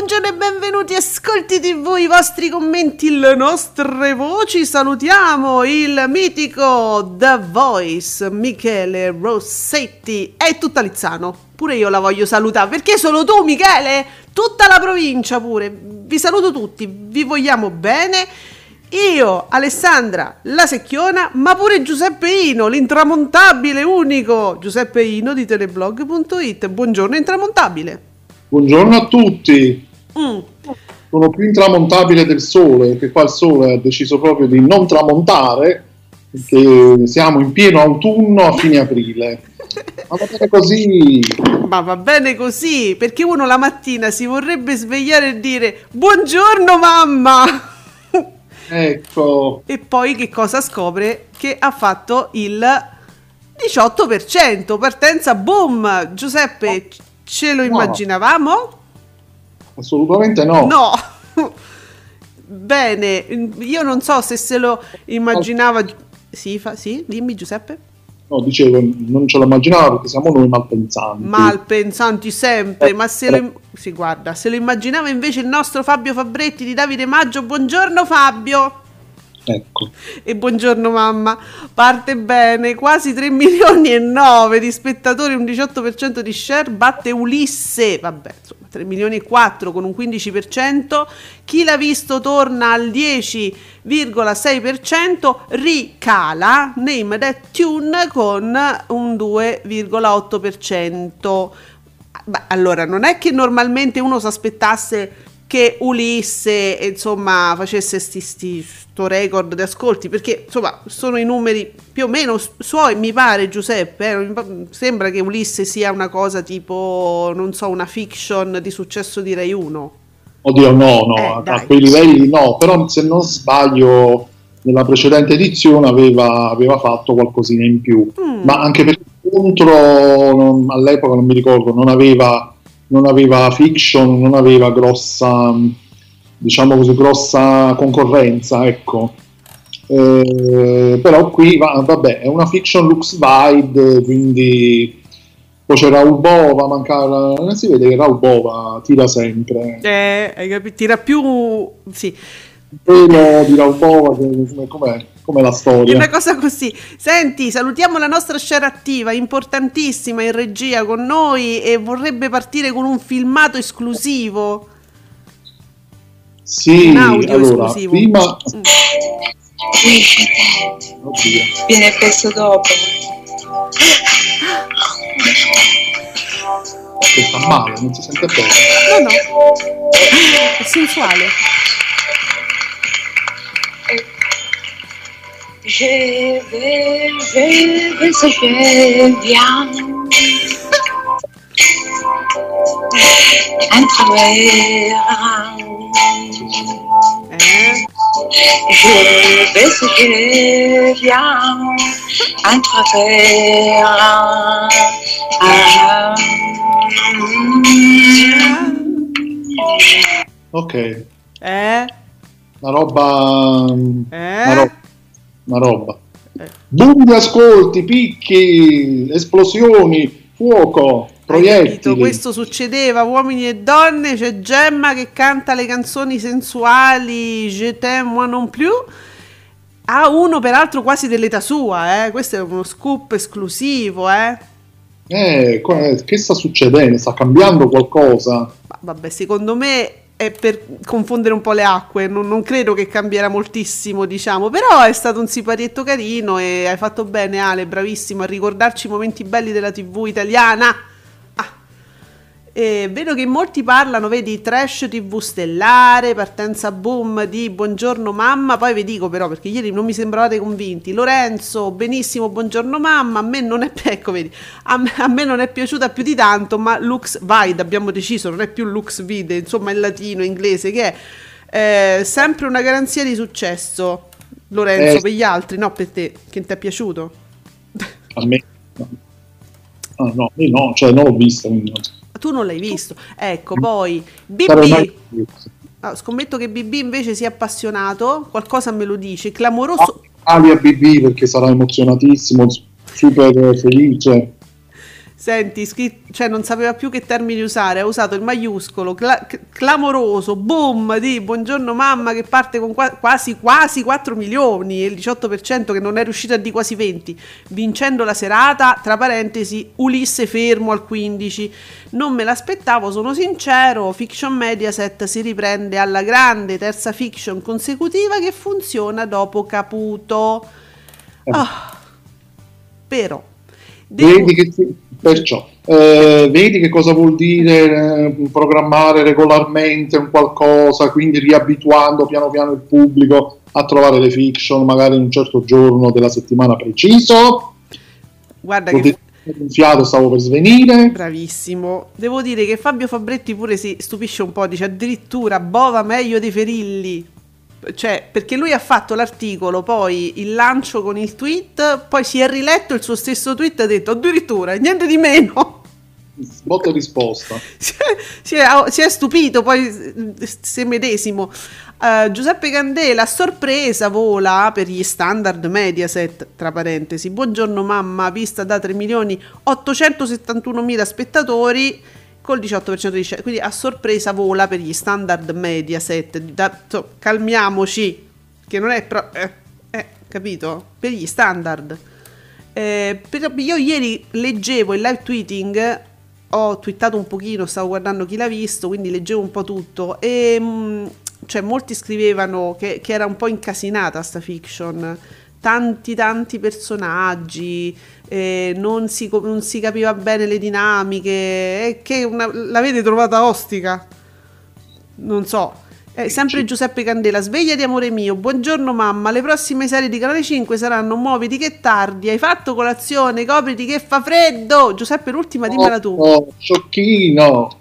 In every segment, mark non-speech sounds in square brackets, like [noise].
Buongiorno e benvenuti Ascolti TV, i vostri commenti, le nostre voci. Salutiamo il mitico The Voice, Michele Rossetti e tutta Lizzano. Pure io la voglio salutare, perché solo tu Michele? Tutta la provincia pure. Vi saluto tutti, vi vogliamo bene. Io, Alessandra, la secchiona, ma pure Giuseppe Ino, l'intramontabile unico Giuseppe Ino di teleblog.it. Buongiorno intramontabile. Buongiorno a tutti. Mm. Sono più intramontabile del sole, perché qua il sole ha deciso proprio di non tramontare, perché siamo in pieno autunno a fine aprile. Ma va bene così. Ma va bene così, perché uno la mattina si vorrebbe svegliare e dire buongiorno mamma. Ecco, E poi che cosa scopre? Che ha fatto il 18%, partenza boom. Giuseppe, ce lo immaginavamo? Assolutamente no. No. [laughs] Bene, io non so se se lo immaginava Sì, fa, sì, dimmi Giuseppe. No, dicevo, non ce lo immaginavo perché siamo noi malpensanti. Malpensanti sempre, ma se lo, sì, guarda, se lo immaginava invece il nostro Fabio Fabretti di Davide Maggio. Buongiorno Fabio! Ecco, E buongiorno mamma, parte bene, quasi 3 [laughs] milioni e 9 di spettatori, un 18% di share, batte Ulisse, vabbè insomma 3 milioni e 4 con un 15%, chi l'ha visto torna al 10,6%, ricala Name That Tune con un 2,8%. Beh, allora, non è che normalmente uno si aspettasse che Ulisse insomma facesse sti, sti- sto record di ascolti perché insomma sono i numeri più o meno suoi mi pare Giuseppe eh, sembra che Ulisse sia una cosa tipo non so una fiction di successo di Rai 1 oddio no, no, Eh, a- a quei livelli no, però se non sbaglio nella precedente edizione aveva, aveva fatto qualcosina in più, Mm. ma anche perché contro non- all'epoca non mi ricordo, non aveva, non aveva fiction, non aveva grossa, diciamo così, grossa concorrenza, ecco. Eh, però qui va- vabbè, è una fiction Lux Vide, quindi poi c'è Raul Bova, mancava, si vede che Raul Bova tira sempre. eh, hai capito? tira più sì Il pelo di Raul Bova, come- com'è, com'è la È storia? una cosa così. Senti, salutiamo la nostra share attiva, importantissima in regia con noi e vorrebbe partire con un filmato esclusivo. Sì, un audio allora, esclusivo. prima... Mm. Oddio. Viene preso dopo. Che fa male, non si sente bene. No, no, è sensuale. Je vais, je vais, je viens. Un travers. Eh? Je vais, je viens. Un travers. Ah. Ok, Eh? una roba... Eh? Una roba. Una roba. Eh. Boom di ascolti, picchi, esplosioni, fuoco, proiettili. Questo succedeva, uomini e donne, c'è Gemma che canta le canzoni sensuali, Je t'aime moi non plus. Ha uno peraltro quasi dell'età sua, eh? Questo è uno scoop esclusivo, eh? Eh, co- che sta succedendo? Sta cambiando qualcosa? Vabbè, secondo me è per confondere un po' le acque, non, non credo che cambierà moltissimo, diciamo, però è stato un siparietto carino e hai fatto bene Ale, bravissimo a ricordarci i momenti belli della TV italiana. E vedo che molti parlano, vedi, trash TV stellare, partenza boom di Buongiorno mamma, poi vi dico però perché ieri non mi sembravate convinti. Lorenzo, benissimo, buongiorno mamma, a me non è, [laughs] ecco vedi, a me, a me non è piaciuta più di tanto, ma Lux Vide abbiamo deciso, non è più Lux Vide, insomma in latino, inglese, che è eh, sempre una garanzia di successo. Lorenzo, Eh. per gli altri, no per te, che ti è piaciuto? A me no, Ah, no, io no, cioè non l'ho vista. quindi Tu non l'hai visto. Ecco, poi BB. Ah, scommetto che BB invece si è appassionato, qualcosa me lo dice, clamoroso. Ali a BB perché sarà emozionatissimo, super felice. Senti, scrit- cioè non sapeva più che termini usare, ha usato il maiuscolo, cla- clamoroso, boom di buongiorno mamma che parte con qua- quasi quasi 4 milioni e il 18% che non è riuscito a di quasi 20, vincendo la serata, tra parentesi, Ulisse fermo al 15. Non me l'aspettavo, sono sincero, Fiction Mediaset si riprende alla grande terza fiction consecutiva che funziona dopo Caputo. Ah, però devo- Vedi che, perciò, eh, vedi che cosa vuol dire eh, programmare regolarmente un qualcosa, quindi riabituando piano piano il pubblico a trovare le fiction magari in un certo giorno della settimana preciso. guarda Ho che un fiato stavo per svenire. Bravissimo. Devo dire che Fabio Fabretti pure si stupisce un po', dice addirittura Bova meglio dei Ferilli. Cioè, perché lui ha fatto l'articolo, poi il lancio con il tweet, poi si è riletto il suo stesso tweet e ha detto addirittura niente di meno. [laughs] E risposta. si, è, si è- si è stupito, poi se medesimo. Eh, Giuseppe Candela, sorpresa, vola per gli standard Mediaset, tra parentesi. Buongiorno mamma, vista da 3 milioni 871 mila spettatori col 18% di share. Quindi a sorpresa vola per gli standard Mediaset. Da- calmiamoci, che non è pro- eh, eh, capito? Per gli standard. Eh, però io ieri leggevo il live tweeting, ho twittato un pochino, stavo guardando chi l'ha visto, quindi leggevo un po' tutto e mm, cioè, molti scrivevano che, che era un po' incasinata sta fiction, tanti tanti personaggi, eh, non, si, non si capiva bene le dinamiche, e che una- l'avete trovata ostica? Non so. Eh, sempre Giuseppe Candela, sveglia di amore mio, buongiorno mamma, le prossime serie di Canale 5 saranno muoviti che tardi, hai fatto colazione, copriti che fa freddo. Giuseppe, l'ultima dimmela tu. Oh, sciocchino.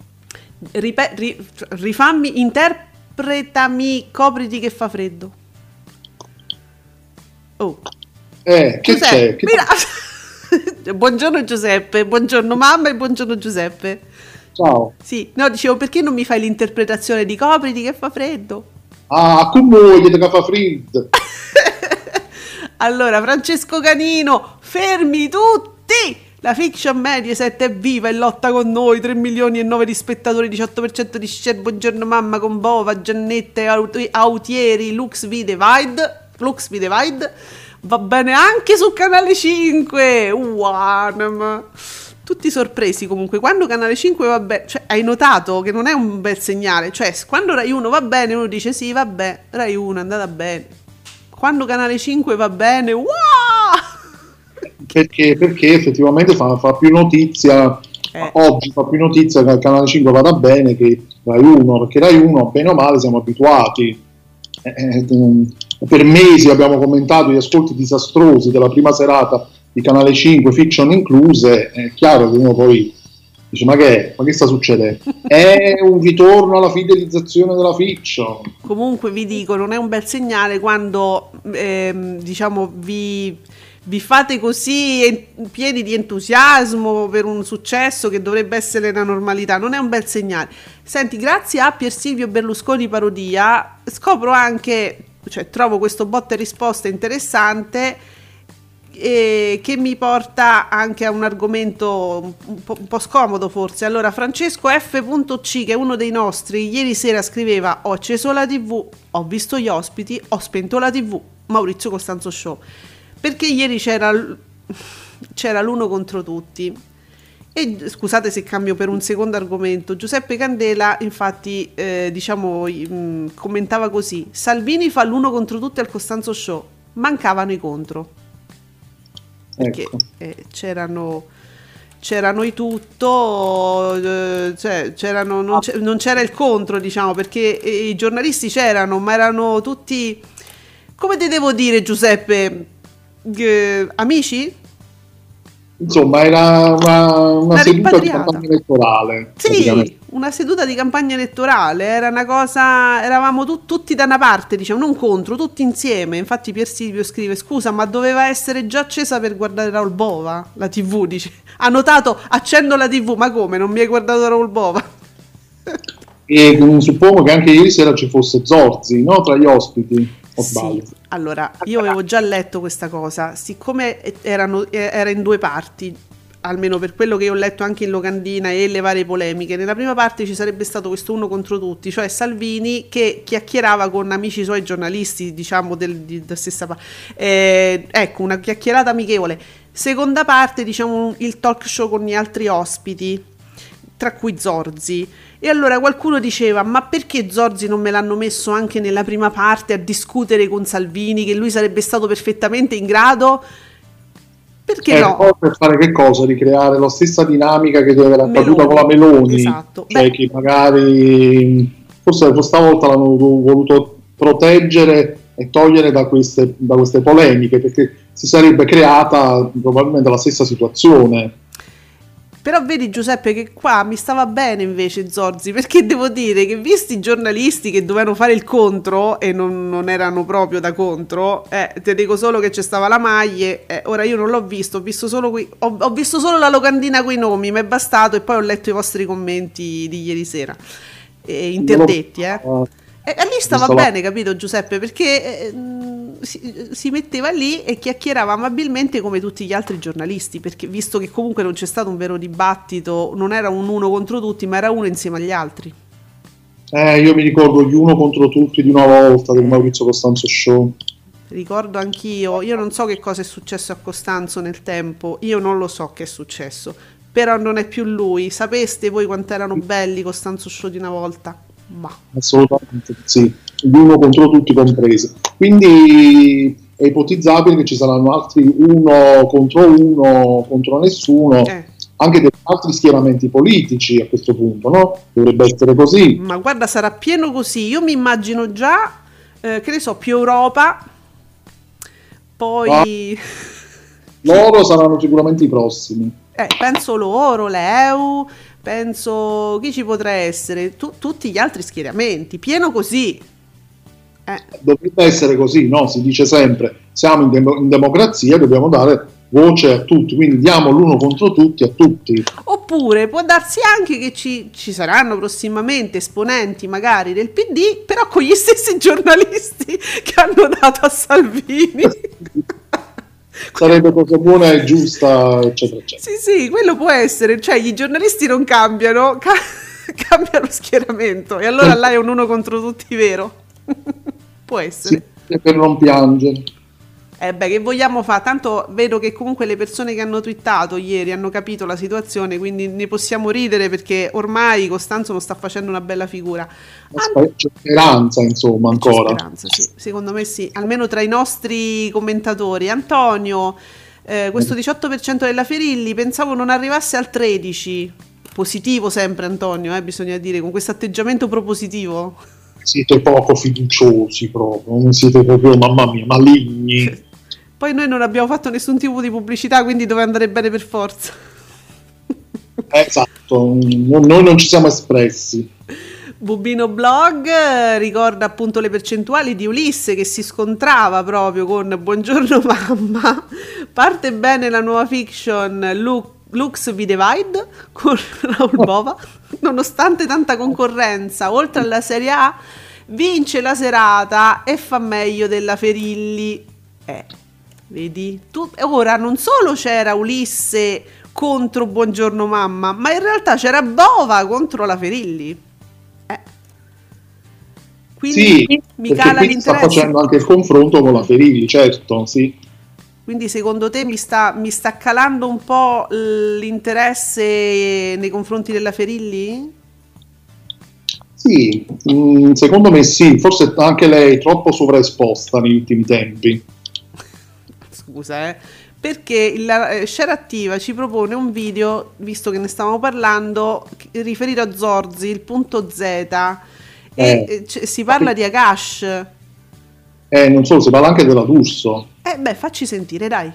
Ripe- ri- rifammi, interpretami, copriti che fa freddo. Oh, Eh, che c'è? Che- mira- [laughs] buongiorno Giuseppe, buongiorno mamma e buongiorno Giuseppe. Ciao. Sì, no, dicevo perché non mi fai l'interpretazione di copriti che fa freddo? Ah, come che fa freddo? [laughs] Allora, Francesco Canino, fermi tutti! La fiction Mediaset è viva e lotta con noi, 3 milioni e 9 di spettatori, 18% di share, buongiorno mamma con Bova, Giannetta e Aut- Autieri, Lux Videvide, Lux Videvide, va bene anche su Canale 5, Uanem. Tutti sorpresi comunque, quando Canale 5 va bene, cioè hai notato che non è un bel segnale, cioè quando Rai 1 va bene uno dice sì vabbè, Rai 1 è andata bene, quando Canale 5 va bene, wow! Perché, perché effettivamente fa, fa più notizia, Eh. oggi fa più notizia che il canale 5 vada bene che Rai 1, perché Rai 1, bene o male, siamo abituati. Eh, eh, per mesi abbiamo commentato gli ascolti disastrosi della prima serata di Canale 5, fiction incluse, è chiaro che uno poi dice ma che, ma che sta succedendo? [laughs] È un ritorno alla fidelizzazione della fiction. Comunque vi dico, non è un bel segnale quando ehm, diciamo vi, vi fate così en- pieni di entusiasmo per un successo che dovrebbe essere la normalità, non è un bel segnale. Senti, grazie a Pier Silvio Berlusconi Parodia scopro anche, cioè trovo questo botta e risposta interessante che mi porta anche a un argomento un po', un po' scomodo forse. Allora, Francesco F.C, che è uno dei nostri, ieri sera scriveva: Ho acceso la TV, ho visto gli ospiti, ho spento la TV. Maurizio Costanzo Show. Perché ieri c'era, c'era l'uno contro tutti. E scusate se cambio per un secondo argomento. Giuseppe Candela, infatti, eh, diciamo, mh, commentava così: Salvini fa l'uno contro tutti al Costanzo Show. Mancavano i contro perché Ecco. eh, c'erano c'era noi tutto, eh, cioè, c'erano, non, c'è- non c'era il contro, diciamo, perché eh, i giornalisti c'erano, ma erano tutti, come ti devo dire Giuseppe, Eh, amici? Insomma, era una, una seduta di campagna elettorale. Sì, una seduta di campagna elettorale, era una cosa, eravamo tu- tutti da una parte, diciamo, non contro, tutti insieme. Infatti Pier Silvio scrive, scusa, ma doveva essere già accesa per guardare Raul Bova? La tv, dice. Ha notato, accendo la tv, ma come, non mi hai guardato Raul Bova? E mm, suppongo che anche ieri sera ci fosse Zorzi, no? Tra gli ospiti. O sbaglio? Sì, allora, io avevo già letto questa cosa, siccome erano, era in due parti, almeno per quello che ho letto anche in locandina e le varie polemiche, nella prima parte ci sarebbe stato questo uno contro tutti, cioè Salvini che chiacchierava con amici suoi giornalisti, diciamo, del, di, della stessa parte. ecco, una chiacchierata amichevole. Seconda parte, diciamo, il talk show con gli altri ospiti, tra cui Zorzi. E allora qualcuno diceva: Ma perché Zorzi non me l'hanno messo anche nella prima parte a discutere con Salvini? Che lui sarebbe stato perfettamente in grado? Perché Eh, no? per fare che cosa? Ricreare la stessa dinamica che deve aver accaduta con la Meloni. Esatto. Cioè Beh, che magari forse questa volta l'hanno voluto proteggere e togliere da queste, da queste polemiche perché si sarebbe creata probabilmente la stessa situazione. Però vedi Giuseppe che qua mi stava bene invece Zorzi, perché devo dire che visti i giornalisti che dovevano fare il contro e non, non erano proprio da contro, eh, ti dico solo che c'è stava la maglie, eh, ora io non l'ho visto, ho visto solo, qui, ho, ho visto solo la locandina con i nomi, mi è bastato e poi ho letto i vostri commenti di ieri sera, eh, interdetti, eh. E, lì stava bene, capito Giuseppe? Perché eh, si, si metteva lì e chiacchierava amabilmente come tutti gli altri giornalisti, perché visto che comunque non c'è stato un vero dibattito, non era un uno contro tutti, ma era uno insieme agli altri. Eh, io mi ricordo gli uno contro tutti di una volta del Maurizio Costanzo Show. Ricordo anch'io, io non so che cosa è successo a Costanzo nel tempo, io non lo so che è successo, però non è più lui. Sapeste voi quanto erano belli Costanzo Show di una volta? Ma Assolutamente sì, gli uno contro tutti compresi. Quindi è ipotizzabile che ci saranno altri uno contro uno contro nessuno, eh, anche degli altri schieramenti politici a questo punto, no? Dovrebbe essere così. Ma guarda, sarà pieno così. Io mi immagino già, eh, che ne so, più Europa, poi Loro saranno sicuramente i prossimi. eh, penso loro, l'EU, penso chi ci potrà essere, Tu- tutti gli altri schieramenti, pieno così. Eh, Dovrebbe essere così, no? Si dice sempre, siamo in, demo- in democrazia e dobbiamo dare voce a tutti, quindi diamo l'uno contro tutti a tutti. Oppure può darsi anche che ci, ci saranno prossimamente esponenti magari del PD, però con gli [laughs] stessi giornalisti che hanno dato a Salvini. [laughs] Sarebbe cosa buona e giusta, eccetera, eccetera. Sì, sì, quello può essere, cioè gli giornalisti non cambiano, ca- [laughs] cambia lo schieramento e allora là è un uno contro tutti, vero? [laughs] può essere. Sì, per non piangere. Eh beh, che vogliamo fare? Tanto vedo che comunque le persone che hanno twittato ieri hanno capito la situazione, quindi ne possiamo ridere perché ormai Costanzo non sta facendo una bella figura. Aspe- C'è speranza, insomma, C'è ancora. speranza, sì. Secondo me sì, almeno tra i nostri commentatori. Antonio, eh, questo 18% della Ferilli pensavo non arrivasse al 13%. Positivo sempre Antonio, eh, bisogna dire, con questo atteggiamento propositivo. Siete poco fiduciosi proprio, non siete proprio, mamma mia, maligni. [laughs] Poi noi non abbiamo fatto nessun tipo di pubblicità, quindi doveva andare bene per forza. Eh, esatto, noi non ci siamo espressi. Bubino Blog eh, ricorda appunto le percentuali di Ulisse che si scontrava proprio con Buongiorno [laughs] mamma. Parte bene la nuova fiction Lu- Lux Vi Divide con Raul Bova, nonostante tanta concorrenza, oltre alla Serie A, vince la serata e fa meglio della Ferilli. Eh, vedi? Tu- ora non solo c'era Ulisse contro Buongiorno mamma, ma in realtà c'era Bova contro la Ferilli. Eh. Quindi Sì, mi cala qui sta l'interesse. facendo anche il confronto con la Ferilli, certo, sì. Quindi secondo te mi sta, mi sta calando un po' l'interesse nei confronti della Ferilli? Sì, mm, secondo me sì, forse anche lei è troppo sovraesposta negli ultimi tempi. Scusa, eh. perché la eh, Share Attiva ci propone un video, visto che ne stavamo parlando, riferito a Zorzi, il punto Z, e Eh. eh, c- si parla di Akash. Eh, non solo, si parla anche della D'Urso. Eh beh, facci sentire, dai.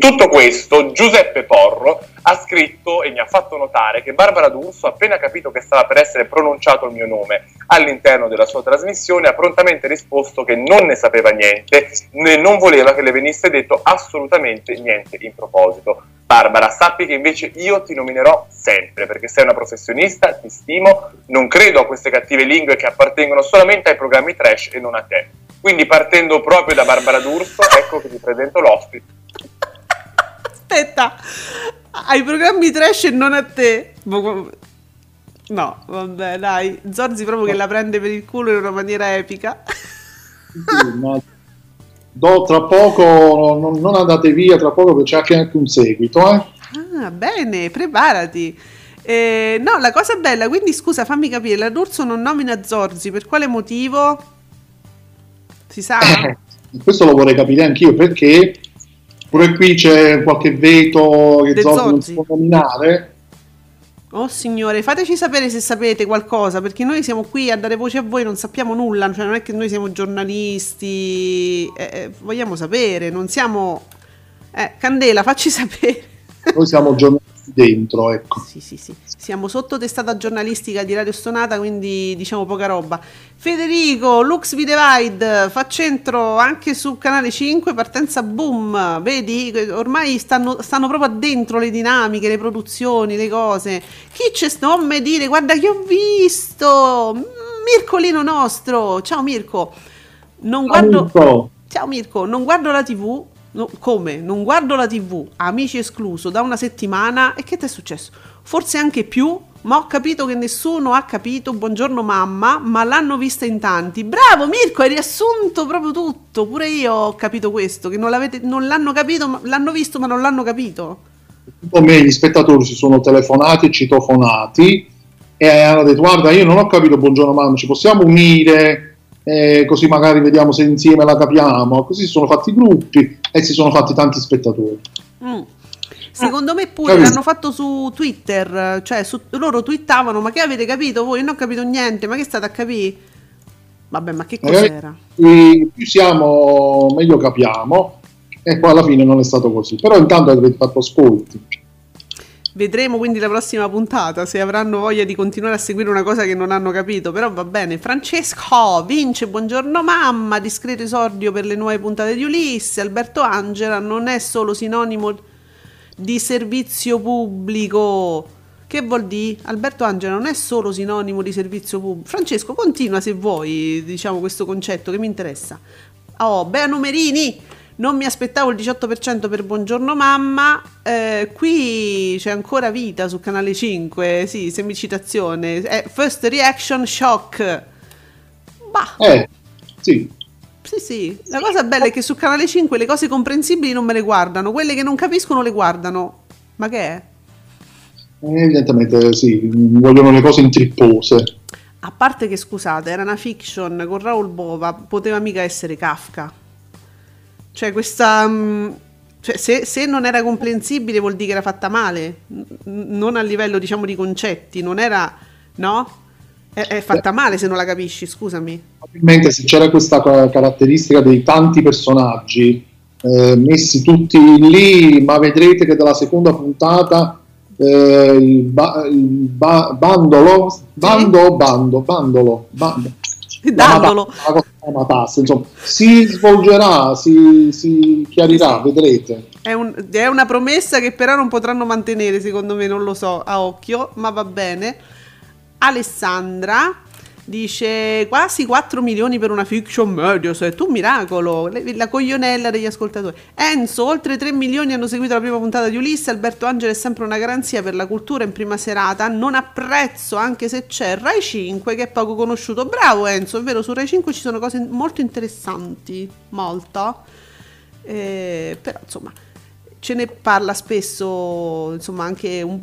Tutto questo Giuseppe Porro ha scritto e mi ha fatto notare che Barbara D'Urso, appena capito che stava per essere pronunciato il mio nome all'interno della sua trasmissione, ha prontamente risposto che non ne sapeva niente né non voleva che le venisse detto assolutamente niente in proposito. Barbara, sappi che invece io ti nominerò sempre perché sei una professionista, ti stimo, non credo a queste cattive lingue che appartengono solamente ai programmi trash e non a te. Quindi partendo proprio da Barbara D'Urso, ecco che ti presento l'ospite. Aspetta, ai programmi trash e non a te. No, vabbè, dai. Zorzi proprio che la prende per il culo in una maniera epica. Sì, ma do- tra poco, non, non andate via, tra poco che c'è anche, anche un seguito. Eh? Ah, bene, preparati. Eh, no, la cosa bella, quindi scusa, fammi capire, la D'Urso non nomina Zorzi, per quale motivo? Si sa? Eh, [coughs] questo lo vorrei capire anch'io perché pure qui c'è qualche veto che Zorzi non si può nominare. Oh signore, fateci sapere se sapete qualcosa, perché noi siamo qui a dare voce a voi, non sappiamo nulla, cioè non è che noi siamo giornalisti, eh, eh, vogliamo sapere, non siamo... Eh, Candela, facci sapere. Noi siamo giornalisti dentro, ecco. Sì, sì, sì. Siamo sotto testata giornalistica di Radio Stonata, quindi diciamo poca roba. Federico, Lux V Divide, fa centro anche su Canale 5, partenza boom. Vedi, ormai stanno, stanno proprio dentro le dinamiche, le produzioni, le cose. Chi c'è? Non me dire, guarda che ho visto! Mircolino nostro! Ciao Mirko! Non guardo... Ciao Mirko, non guardo la TV. No, come? Non guardo la TV, amici escluso, da una settimana. E che ti è successo? Forse anche più, ma ho capito che nessuno ha capito. Buongiorno mamma, ma l'hanno vista in tanti. Bravo Mirko, hai riassunto proprio tutto. Pure io ho capito questo, che non, non l'hanno capito, ma, l'hanno visto ma non l'hanno capito. me gli spettatori si sono telefonati citofonati e hanno detto guarda io non ho capito buongiorno mamma ci possiamo unire eh, così magari vediamo se insieme la capiamo così si sono fatti gruppi e si sono fatti tanti spettatori Mm. Secondo me pure Capito. l'hanno fatto su Twitter, cioè su- loro twittavano, ma che avete capito voi? Non ho capito niente, ma che state a capire? Vabbè, ma che cos'era? Qui più siamo meglio capiamo e poi alla fine non è stato così però intanto avete fatto ascolti Vedremo quindi la prossima puntata se avranno voglia di continuare a seguire una cosa che non hanno capito, però va bene. Francesco vince, buongiorno mamma, discreto esordio per le nuove puntate di Ulisse. Alberto Angela non è solo sinonimo di servizio pubblico. Che vuol dire? Alberto Angela non è solo sinonimo di servizio pubblico. Francesco, continua se vuoi, diciamo questo concetto che mi interessa. Oh, Bea Numerini, non mi aspettavo il 18% per Buongiorno Mamma. Eh, qui c'è ancora vita su Canale 5. Sì, semicitazione. Eh, first reaction shock. Bah, eh sì sì, sì. La cosa bella è che su Canale 5 le cose comprensibili non me le guardano, quelle che non capiscono le guardano. Ma che è? evidentemente sì vogliono le cose intrippose A parte che scusate, era una fiction con Raul Bova, poteva mica essere Kafka. Cioè, questa. mm, cioè, se, se non era comprensibile vuol dire che era fatta male, N- non a livello, diciamo, di concetti, non era. No? È, è fatta male se non la capisci, scusami. probabilmente se c'era questa ca- caratteristica dei tanti personaggi eh, messi tutti lì, ma vedrete che dalla seconda puntata eh, il, ba- il ba- bandolo, bando o bando, bandolo, bando, cosa la matassa, insomma, si svolgerà, si, si chiarirà, vedrete. È, un- è una promessa che però non potranno mantenere, secondo me, non lo so, a occhio, ma va bene. Alessandra dice quasi 4 milioni per una fiction Mediaset, un miracolo, la coglionella degli ascoltatori. Enzo, oltre 3 milioni hanno seguito la prima puntata di Ulisse, Alberto Angela è sempre una garanzia per la cultura in prima serata, non apprezzo anche se c'è Rai 5 che è poco conosciuto. Bravo Enzo, è vero, su Rai 5 ci sono cose molto interessanti, molto. Eh, però insomma ce ne parla spesso insomma anche un,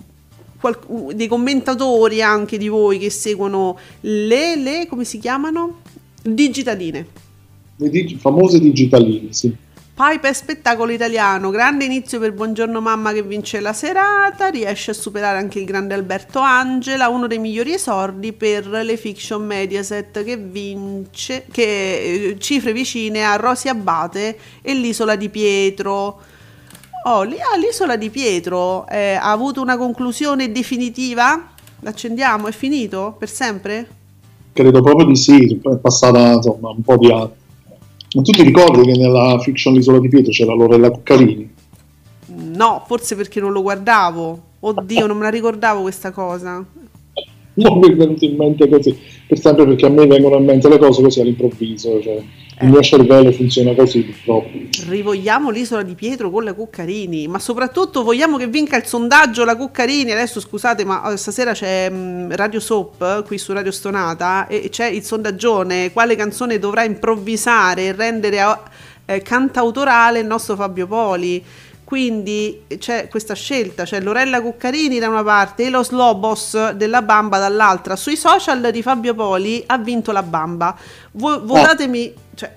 qual- dei commentatori anche di voi che seguono le, le come si chiamano? digitaline Le dig- famose digitaline, sì. Pipe è spettacolo italiano, grande inizio per Buongiorno Mamma che vince la serata, riesce a superare anche il grande Alberto Angela, uno dei migliori esordi per le fiction Mediaset che vince, che eh, cifre vicine a Rosi Abate e l'Isola di Pietro. Oh, ah, l'isola di Pietro eh, ha avuto una conclusione definitiva? L'accendiamo? È finito? Per sempre? Credo proprio di sì, è passata insomma un po' di anni. Ma tu ti ricordi che nella fiction L'isola di Pietro c'era Lorella Cuccarini? No, forse perché non lo guardavo. Oddio, non me la ricordavo questa cosa. [laughs] Non mi è venuto in mente così, per sempre perché a me vengono in mente le cose così all'improvviso, cioè il mio cervello funziona così purtroppo. Rivogliamo l'isola di Pietro con la Cuccarini, ma soprattutto vogliamo che vinca il sondaggio la Cuccarini. Adesso scusate, ma eh, stasera c'è mm, Radio Soap eh, qui su Radio Stonata e c'è il sondaggione quale canzone dovrà improvvisare e rendere eh, cantautorale il nostro Fabio Poli. Quindi c'è questa scelta, c'è Lorella Cuccarini da una parte e lo Slobos della Bamba dall'altra. Sui social di Fabio Poli ha vinto la Bamba. Vo- votatemi, cioè,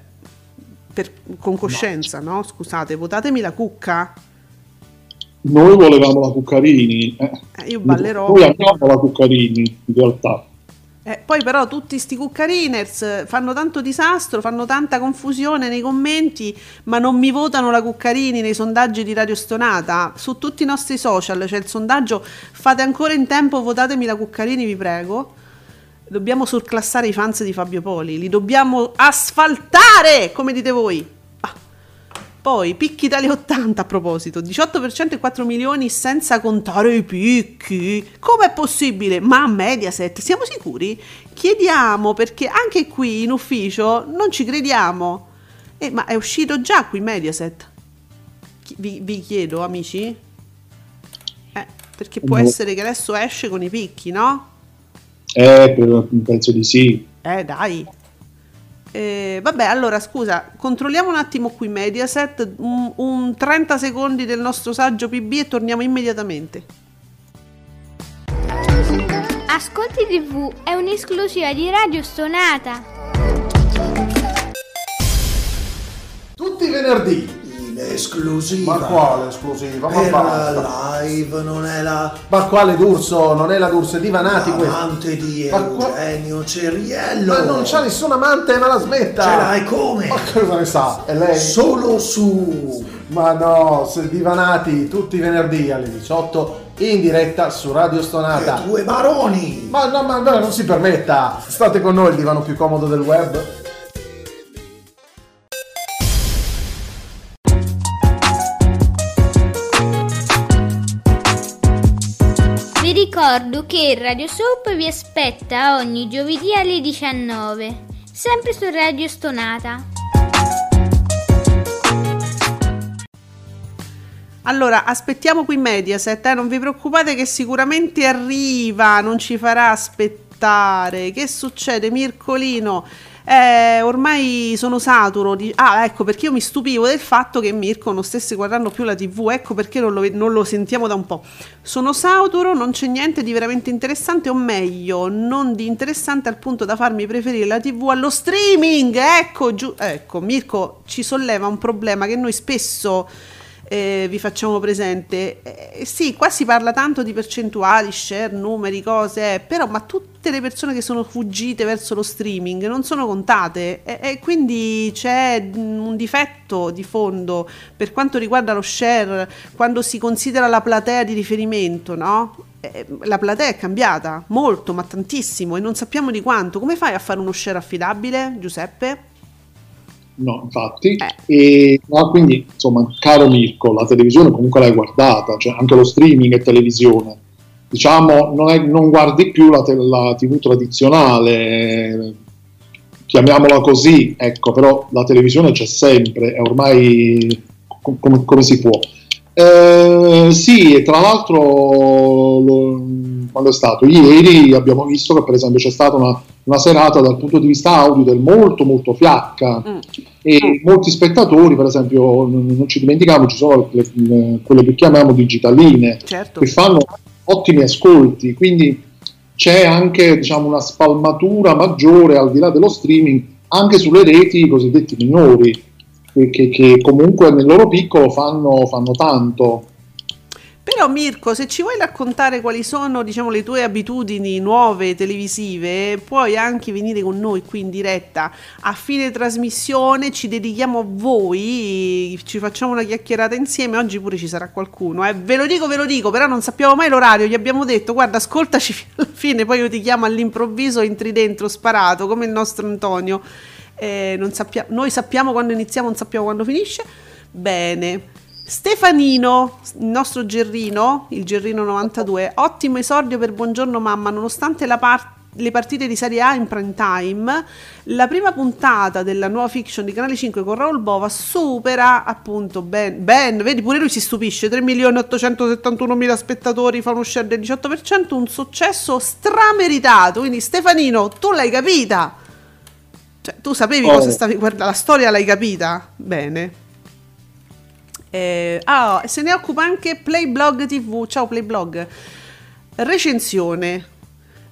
per- con coscienza, no. Scusate, votatemi la Cucca. Noi volevamo la Cuccarini, eh. Eh, io ballerò. Noi abbiamo la Cuccarini in realtà. Eh, poi però tutti sti cuccariners fanno tanto disastro, fanno tanta confusione nei commenti, ma non mi votano la Cuccarini nei sondaggi di Radio Stonata. Su tutti i nostri social c'è il sondaggio, fate ancora in tempo, votatemi la Cuccarini, vi prego. Dobbiamo surclassare i fans di Fabio Poli, li dobbiamo asfaltare, come dite voi. Poi, picchi Italia 80 a proposito, 18% e 4 milioni senza contare i picchi. Com'è possibile? Ma a Mediaset, siamo sicuri? Chiediamo perché anche qui in ufficio non ci crediamo. Eh, ma è uscito già qui Mediaset? Vi, vi chiedo, amici? Eh, perché può No. essere che adesso esce con i picchi, no? Eh, penso di sì. Eh, dai. Eh, vabbè, allora scusa, controlliamo un attimo qui Mediaset, un, un 30 secondi del nostro saggio PB e torniamo immediatamente. Ascolti TV è un'esclusiva di Radio Stonata. Tutti i venerdì. Esclusiva. Ma quale esclusiva? Ma la live non è la Ma quale D'Urso? Non è la D'Urso, è divanati questo. amante di Ma qua- Eugenio Ceriello. Ma non c'ha nessun amante, ma la smetta! Ce l'hai come? Ma cosa ne sa? È lei? Solo su Ma no, se divanati tutti i venerdì alle 18 in diretta su Radio Stonata. due baroni. Ma no, ma no, non si permetta! State con noi, il divano più comodo del web. Ricordo che Radio Soap vi aspetta ogni giovedì alle 19, sempre su Radio Stonata. Allora, aspettiamo qui Mediaset, eh, non vi preoccupate che sicuramente arriva, non ci farà aspettare. Che succede, Mircolino? Eh, ormai sono saturo di... Ah, ecco perché io mi stupivo del fatto che Mirko non stesse guardando più la TV, ecco perché non lo, non lo sentiamo da un po'. Sono saturo, non c'è niente di veramente interessante, o meglio, non di interessante al punto da farmi preferire la TV allo streaming. Ecco, giù, ecco, Mirko ci solleva un problema che noi spesso eh, vi facciamo presente. Eh, sì, qua si parla tanto di percentuali, share, numeri, cose, però ma tutte le persone che sono fuggite verso lo streaming non sono contate e, e quindi c'è mm, un difetto di fondo per quanto riguarda lo share quando si considera la platea di riferimento, no? Eh, La platea è cambiata molto, ma tantissimo e non sappiamo di quanto. Come fai a fare uno share affidabile, Giuseppe? No, infatti. Eh. E, no, quindi, insomma, caro Mirko, la televisione comunque l'hai guardata, cioè anche lo streaming è televisione. Diciamo, non, è- non guardi più la, te- la TV tradizionale, chiamiamola così, ecco, però la televisione c'è sempre, è ormai com- come, come si può. Eh, sì, e tra l'altro, lo- quando è stato? Ieri abbiamo visto che per esempio c'è stata una, una serata dal punto di vista audio del molto molto fiacca Mm. E molti spettatori, per esempio, non, ci dimentichiamo, ci sono le- le- quelle che chiamiamo digitaline, Certo. che fanno ottimi ascolti, quindi c'è anche diciamo, una spalmatura maggiore al di là dello streaming anche sulle reti cosiddette minori. che, che- che comunque nel loro piccolo fanno, fanno tanto. Però Mirko, se ci vuoi raccontare quali sono, diciamo, le tue abitudini nuove televisive, puoi anche venire con noi qui in diretta a fine trasmissione, ci dedichiamo a voi, ci facciamo una chiacchierata insieme, oggi pure ci sarà qualcuno, eh. Ve lo dico, ve lo dico, però non sappiamo mai l'orario, gli abbiamo detto, guarda, ascoltaci [laughs] alla fine, poi io ti chiamo all'improvviso, entri dentro, sparato, come il nostro Antonio. Eh, sappia- noi sappiamo quando iniziamo, non sappiamo quando finisce. Bene. Stefanino, il nostro Gerrino, il Gerrino 92, ottimo esordio per Buongiorno Mamma, nonostante par- le partite di Serie A in prime time, la prima puntata della nuova fiction di Canale 5 con Raul Bova supera appunto Ben, ben vedi pure lui si stupisce, 3.871.000 spettatori, fa uno share del 18%, un successo strameritato, quindi Stefanino, tu l'hai capita? Cioè, tu sapevi Oh. cosa stavi guardando, la storia l'hai capita? Bene. Eh, ah, se ne occupa anche Playblog TV. Ciao Playblog. Recensione.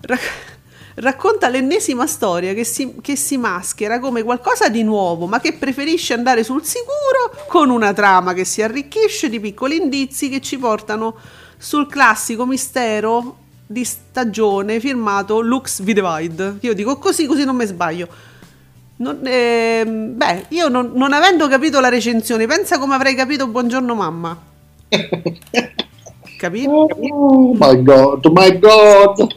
Rac- racconta l'ennesima storia che si, che si maschera come qualcosa di nuovo, ma che preferisce andare sul sicuro con una trama che si arricchisce di piccoli indizi che ci portano sul classico mistero di stagione firmato Lux Vidivide. Io dico così, così non mi sbaglio. Non- ehm, beh, io non, non avendo capito la recensione, pensa come avrei capito Buongiorno Mamma. [laughs] Capito? Oh my god, oh my god.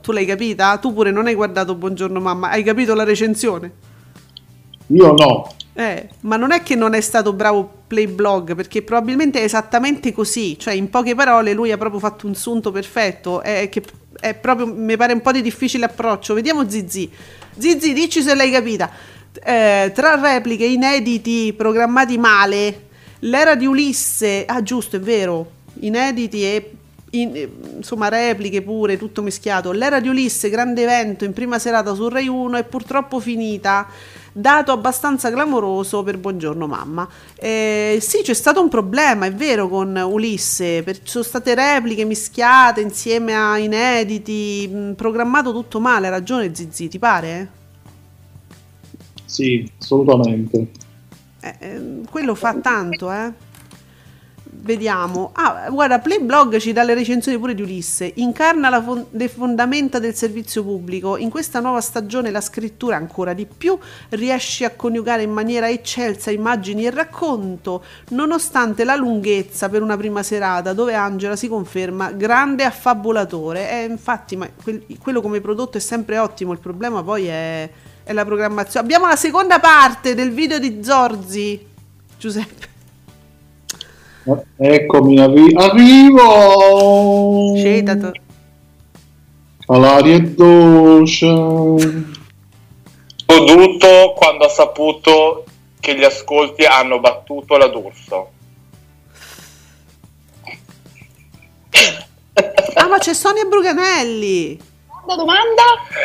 Tu l'hai capita? Tu pure non hai guardato Buongiorno Mamma, hai capito la recensione? Io no. Eh, ma non è che non è stato bravo Playblog, perché probabilmente è esattamente così, cioè in poche parole lui ha proprio fatto un sunto perfetto, è che è proprio, mi pare un po' di difficile approccio. Vediamo Zizi. Zizi, dici se l'hai capita. Eh, tra repliche inediti programmati male, l'era di Ulisse, ah giusto, è vero, inediti e in- insomma repliche pure, tutto mischiato. L'era di Ulisse, grande evento in prima serata su Rai 1 è purtroppo finita. Dato abbastanza clamoroso per Buongiorno Mamma. Eh, sì, c'è stato un problema, è vero, con Ulisse. per- ci sono state repliche mischiate insieme a inediti, mh, programmato tutto male. Ha ragione Zizi, ti pare? Sì, assolutamente. Eh, ehm, quello fa tanto, eh. Vediamo. Ah, guarda, Playblog ci dà le recensioni pure di Ulisse. Incarna la fon- le fondamenta del servizio pubblico. In questa nuova stagione la scrittura ancora di più riesce a coniugare in maniera eccelsa immagini e racconto, nonostante la lunghezza per una prima serata dove Angela si conferma grande affabulatore. E infatti, quel- quello come prodotto è sempre ottimo, il problema poi è, è la programmazione. Abbiamo la seconda parte del video di Zorzi. Giuseppe. Eh, Eccomi, arri- arrivo. Scedato. All'aria è dolce. Goduto quando ha saputo che gli ascolti hanno battuto la D'Urso. Ah, ma c'è Sonia Bruganelli. Seconda domanda?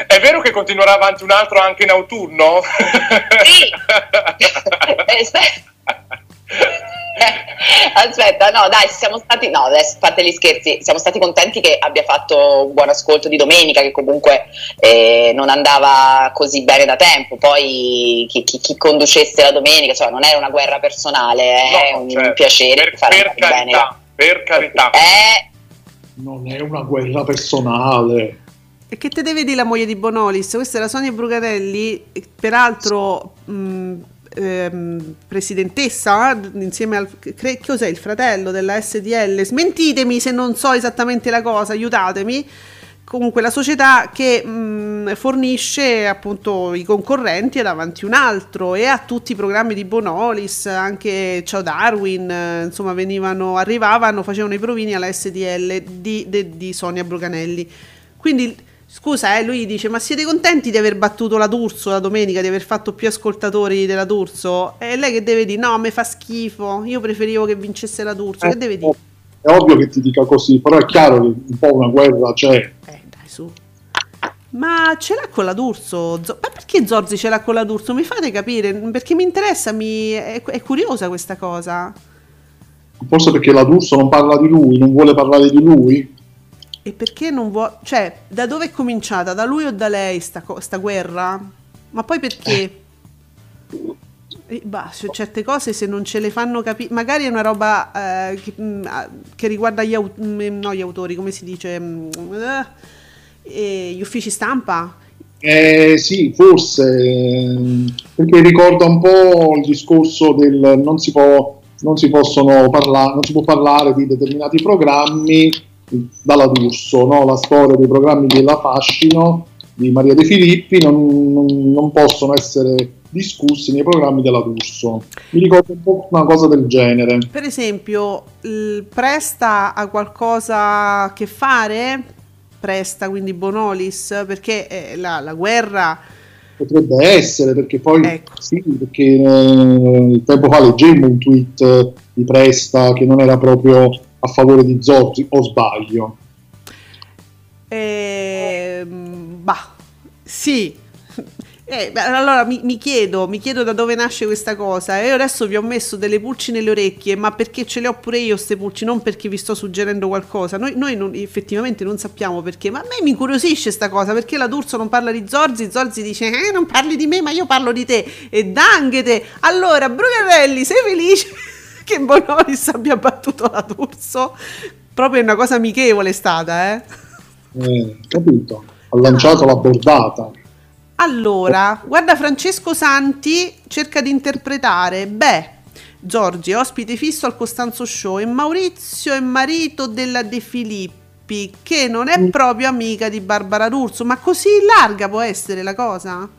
È vero che continuerà avanti un altro anche in autunno? Sì. [laughs] Eh, aspe- Aspetta, no, dai, siamo stati, no, adesso fate gli scherzi, siamo stati contenti che abbia fatto un buon ascolto di domenica, che comunque eh, non andava così bene da tempo. Poi chi, chi- chi conducesse la domenica, cioè, non era una guerra personale, è No, un cioè, piacere per, fare per bene. carità, per carità. Eh, Non è una guerra personale. E che te deve dire la moglie di Bonolis? Questa è la Sonia Bruganelli, eh, peraltro mh, ehm, presidentessa eh, insieme al cre- cos'è il fratello della SDL. Smentitemi se non so esattamente la cosa, aiutatemi. Comunque la società che mh, fornisce appunto i concorrenti ad avanti un altro e a tutti i programmi di Bonolis, anche Ciao Darwin, eh, insomma venivano, arrivavano, facevano i provini alla SDL di, de- di Sonia Bruganelli. Quindi scusa, eh, lui dice: Ma siete contenti di aver battuto la D'Urso la domenica, di aver fatto più ascoltatori della D'Urso? E lei che deve dire? No, mi fa schifo. Io preferivo che vincesse la D'Urso. Che deve dire? È ovvio che ti dica così, però è chiaro che un po' una guerra c'è. Eh, dai, su. Ma ce l'ha con la D'Urso? Zo- ma perché Zorzi ce l'ha con la D'Urso? Mi fate capire? Perché mi interessa, mi... È, è curiosa questa cosa. Forse perché la D'Urso non parla di lui, non vuole parlare di lui. E perché non vuole... Cioè, da dove è cominciata? Da lui o da lei sta, co- sta guerra? Ma poi perché? Eh, bah, su certe cose se non ce le fanno capire, magari è una roba eh, che, mm, ah, che riguarda gli, au- mm, no, gli autori, come si dice, mm, eh, gli uffici stampa. Eh, sì, forse, perché ricorda un po' il discorso del non si può, non si possono parlare, non si può parlare di determinati programmi dalla D'Urso, no? la storia dei programmi della Fascino di Maria De Filippi non, non- non possono essere discussi nei programmi della D'Urso. Mi ricordo un po' una cosa del genere. Per esempio, Presta ha qualcosa a che fare? Presta, quindi Bonolis, perché eh, la, la guerra... Potrebbe essere, perché poi Ecco. sì, perché eh, tempo fa leggemmo un tweet di Presta che non era proprio a favore di Zorzi, o sbaglio. Ehm, bah, sì. Eh, allora mi, mi chiedo, mi chiedo da dove nasce questa cosa. E io adesso vi ho messo delle pulci nelle orecchie, ma perché ce le ho pure io queste pulci, non perché vi sto suggerendo qualcosa. Noi, noi non- effettivamente non sappiamo perché, ma a me mi incuriosisce sta cosa, perché la D'Urso non parla di Zorzi, Zorzi dice eh, non parli di me, ma io parlo di te. E danghete! Allora, Brugarelli, sei felice che Bonolis abbia battuto la D'Urso? Proprio una cosa amichevole è stata, eh? Eh, capito? Ha lanciato la bordata. Allora, guarda Francesco Santi cerca di interpretare, beh, Giorgi ospite fisso al Costanzo Show e Maurizio è marito della De Filippi, che non è proprio amica di Barbara D'Urso, ma così larga può essere la cosa?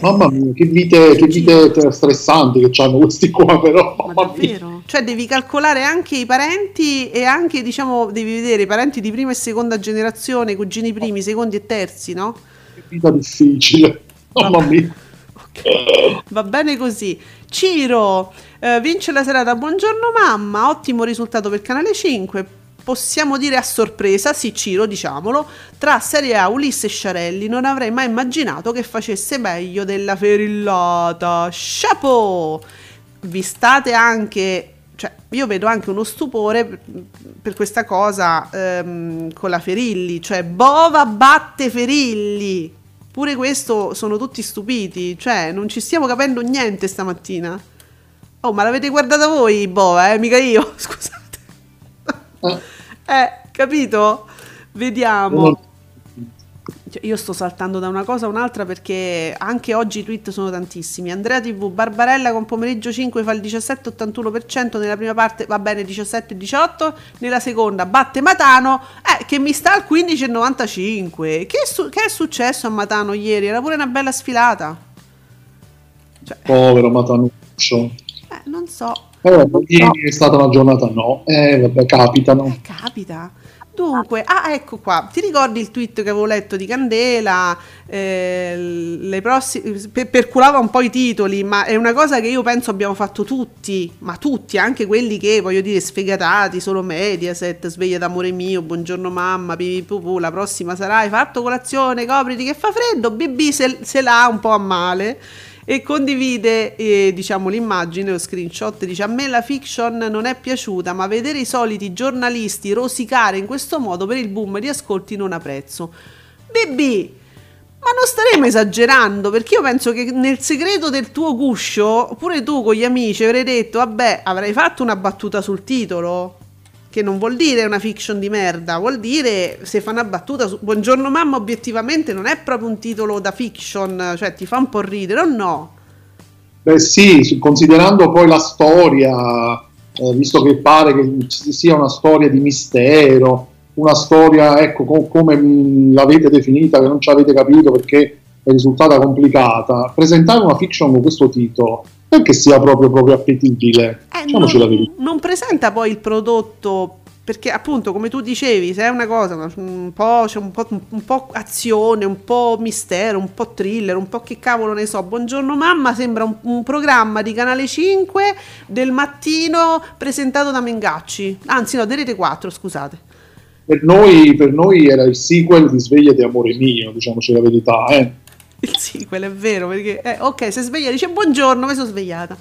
Mamma mia, che vite, che vite stressanti che hanno questi qua, però. Ma davvero? Cioè devi calcolare anche i parenti e anche, diciamo, devi vedere i parenti di prima e seconda generazione, cugini primi, secondi e terzi, no? Che vita difficile. Mamma Vabbè. mia. Va bene così. Ciro eh, vince la serata. Buongiorno mamma, ottimo risultato per Canale 5. Possiamo dire a sorpresa, sì Ciro, diciamolo, tra Serie A Ulisse e Sciarelli non avrei mai immaginato che facesse meglio della Ferillata. Chapeau! Vi state anche, cioè io vedo anche uno stupore per, questa cosa ehm, con la Ferilli, cioè Bova batte Ferilli. Pure questo sono tutti stupiti, cioè non ci stiamo capendo niente stamattina. Oh, ma l'avete guardata voi, Bova, eh? Mica io, [laughs] scusate. Eh, Eh, capito? Vediamo. Cioè, io sto saltando da una cosa a un'altra perché anche oggi i tweet sono tantissimi. Andrea TV, Barbarella con pomeriggio 5 fa il 17,81% nella prima parte, va bene 17,18, nella seconda batte Matano, eh, che mi sta al 15,95. Che, è su- che è successo a Matano ieri? Era pure una bella sfilata. Cioè, Povero Matanuccio. eh, non so. Eh, vabbè, ieri è stata una giornata no. Eh, vabbè, capitano. Capita. Dunque, ah, ecco qua. Ti ricordi il tweet che avevo letto di Candela? Eh, le prossime, per, perculava un po' i titoli, ma è una cosa che io penso abbiamo fatto tutti, ma tutti, anche quelli che voglio dire sfegatati, solo Mediaset, sveglia d'amore mio, buongiorno mamma, pipipupù, la prossima sarà hai fatto colazione, copriti che fa freddo, BB se, se l'ha un po' a male e condivide eh, diciamo l'immagine lo screenshot dice a me la fiction non è piaciuta ma vedere i soliti giornalisti rosicare in questo modo per il boom di ascolti non apprezzo BB ma non staremo esagerando perché io penso che nel segreto del tuo guscio pure tu con gli amici avrei detto vabbè avrai fatto una battuta sul titolo che non vuol dire una fiction di merda, vuol dire se fa una battuta su Buongiorno mamma obiettivamente non è proprio un titolo da fiction, cioè ti fa un po' ridere o no? Beh sì, considerando poi la storia, eh, visto che pare che sia una storia di mistero, una storia, ecco, co- come l'avete definita, che non ci avete capito perché è risultata complicata, presentare una fiction con questo titolo non è che sia proprio, proprio appetibile, Eh, non, non presenta poi il prodotto perché appunto come tu dicevi se è una cosa un po', c'è un po', un po' azione un po' mistero un po' thriller un po' che cavolo ne so buongiorno mamma sembra un, un programma di canale 5 del mattino presentato da Mengacci. Anzi no di Rete 4 scusate. Per noi, per noi era il sequel di Sveglia di Amore Mio, diciamoci la verità, eh. [laughs] il sequel è vero perché eh, ok se sveglia dice buongiorno mi sono svegliata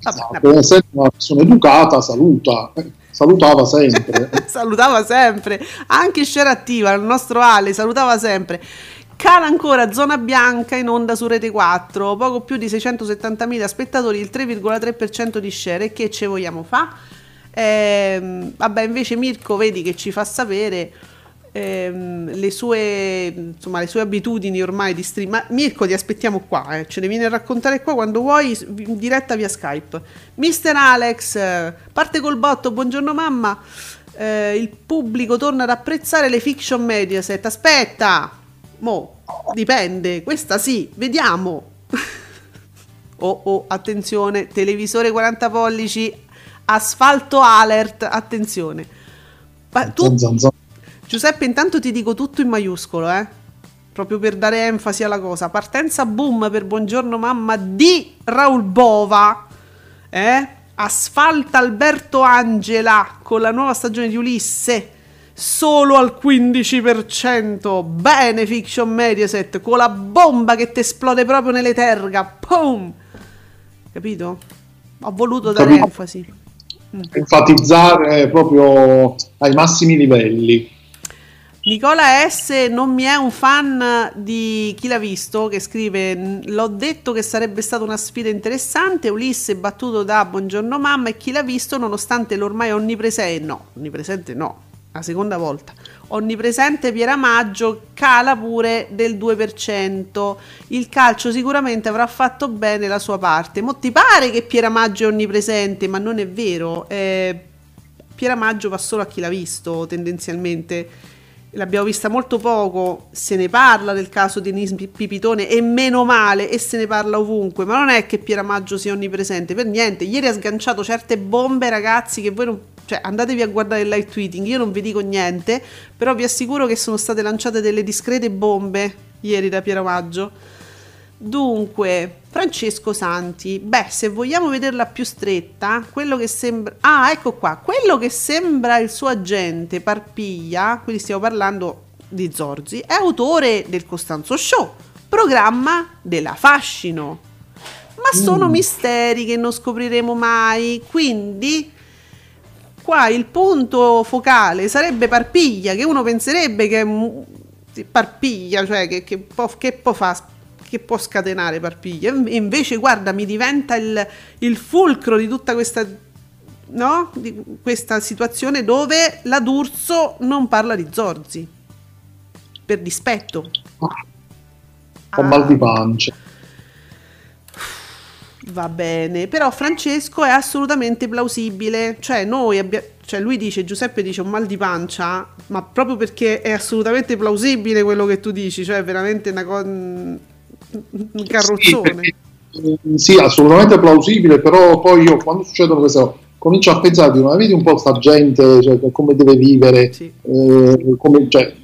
vabbè, Esatto, una persona educata, saluta, eh, salutava sempre. [laughs] salutava sempre anche Share Attiva il nostro Ale salutava sempre Cala ancora Zona Bianca in onda su Rete 4, poco più di 670.000 spettatori, il 3,3% di share. E che ce vogliamo fa? Ehm, vabbè, invece Mirko vedi che ci fa sapere ehm, le, sue, insomma, le sue abitudini ormai di stream. Ma Mirko, ti aspettiamo qua, eh. ce ne vieni a raccontare qua quando vuoi, in diretta via Skype. Mister Alex, eh, parte col botto, buongiorno mamma. Eh, il pubblico torna ad apprezzare le fiction Mediaset. Aspetta, mo, dipende, questa sì, vediamo. [laughs] oh, oh, attenzione, televisore 40 pollici, asfalto alert, attenzione. Ma tu. Giuseppe, intanto ti dico tutto in maiuscolo, eh? Proprio per dare enfasi alla cosa. Partenza boom per Buongiorno Mamma di Raul Bova. Eh? Asfalta Alberto Angela con la nuova stagione di Ulisse. Solo al 15%. Bene, Fiction Mediaset. Con la bomba che ti esplode proprio nelle terga. Pum! Capito? Ho voluto dare enfasi. enfatizzare proprio ai massimi livelli. Nicola S non mi è un fan di chi l'ha visto che scrive l'ho detto che sarebbe stata una sfida interessante Ulisse battuto da Buongiorno Mamma e chi l'ha visto nonostante l'ormai onnipresente no, onnipresente no, la seconda volta onnipresente Pieramaggio cala pure del 2% il calcio sicuramente avrà fatto bene la sua parte. Mo ti pare che Pieramaggio è onnipresente? Ma non è vero eh, Pieramaggio va solo a chi l'ha visto tendenzialmente l'abbiamo vista molto poco, se ne parla del caso di Denise Pipitone e meno male e se ne parla ovunque, ma non è che Pieramaggio sia onnipresente per niente. Ieri ha sganciato certe bombe, ragazzi, che voi non cioè andatevi a guardare il live tweeting, io non vi dico niente, però vi assicuro che sono state lanciate delle discrete bombe ieri da Pieramaggio. Dunque, Francesco Santi, beh, se vogliamo vederla più stretta, quello che sembra... Ah, ecco qua, quello che sembra il suo agente Parpiglia, quindi stiamo parlando di Zorzi, è autore del Costanzo Show, programma della Fascino. Ma sono misteri che non scopriremo mai, quindi qua il punto focale sarebbe Parpiglia, che uno penserebbe che è Parpiglia, cioè che, che può, che può fa- che può scatenare Parpiglia. E invece, guarda, mi diventa il, il fulcro di tutta questa, no? di questa situazione dove la D'Urso non parla di Zorzi. Per dispetto. Ho Ah. mal di pancia. [sighs] Va bene, però Francesco è assolutamente plausibile, cioè noi abbiamo, cioè lui dice, Giuseppe dice un mal di pancia, ma proprio perché è assolutamente plausibile quello che tu dici, cioè veramente una cosa, un Sì, carrozzone. perché, eh, sì, assolutamente plausibile, però poi io quando succedono queste cose comincio a pensare, dico, ma vedi un po' sta gente, cioè, come deve vivere, Sì. eh, come, cioè,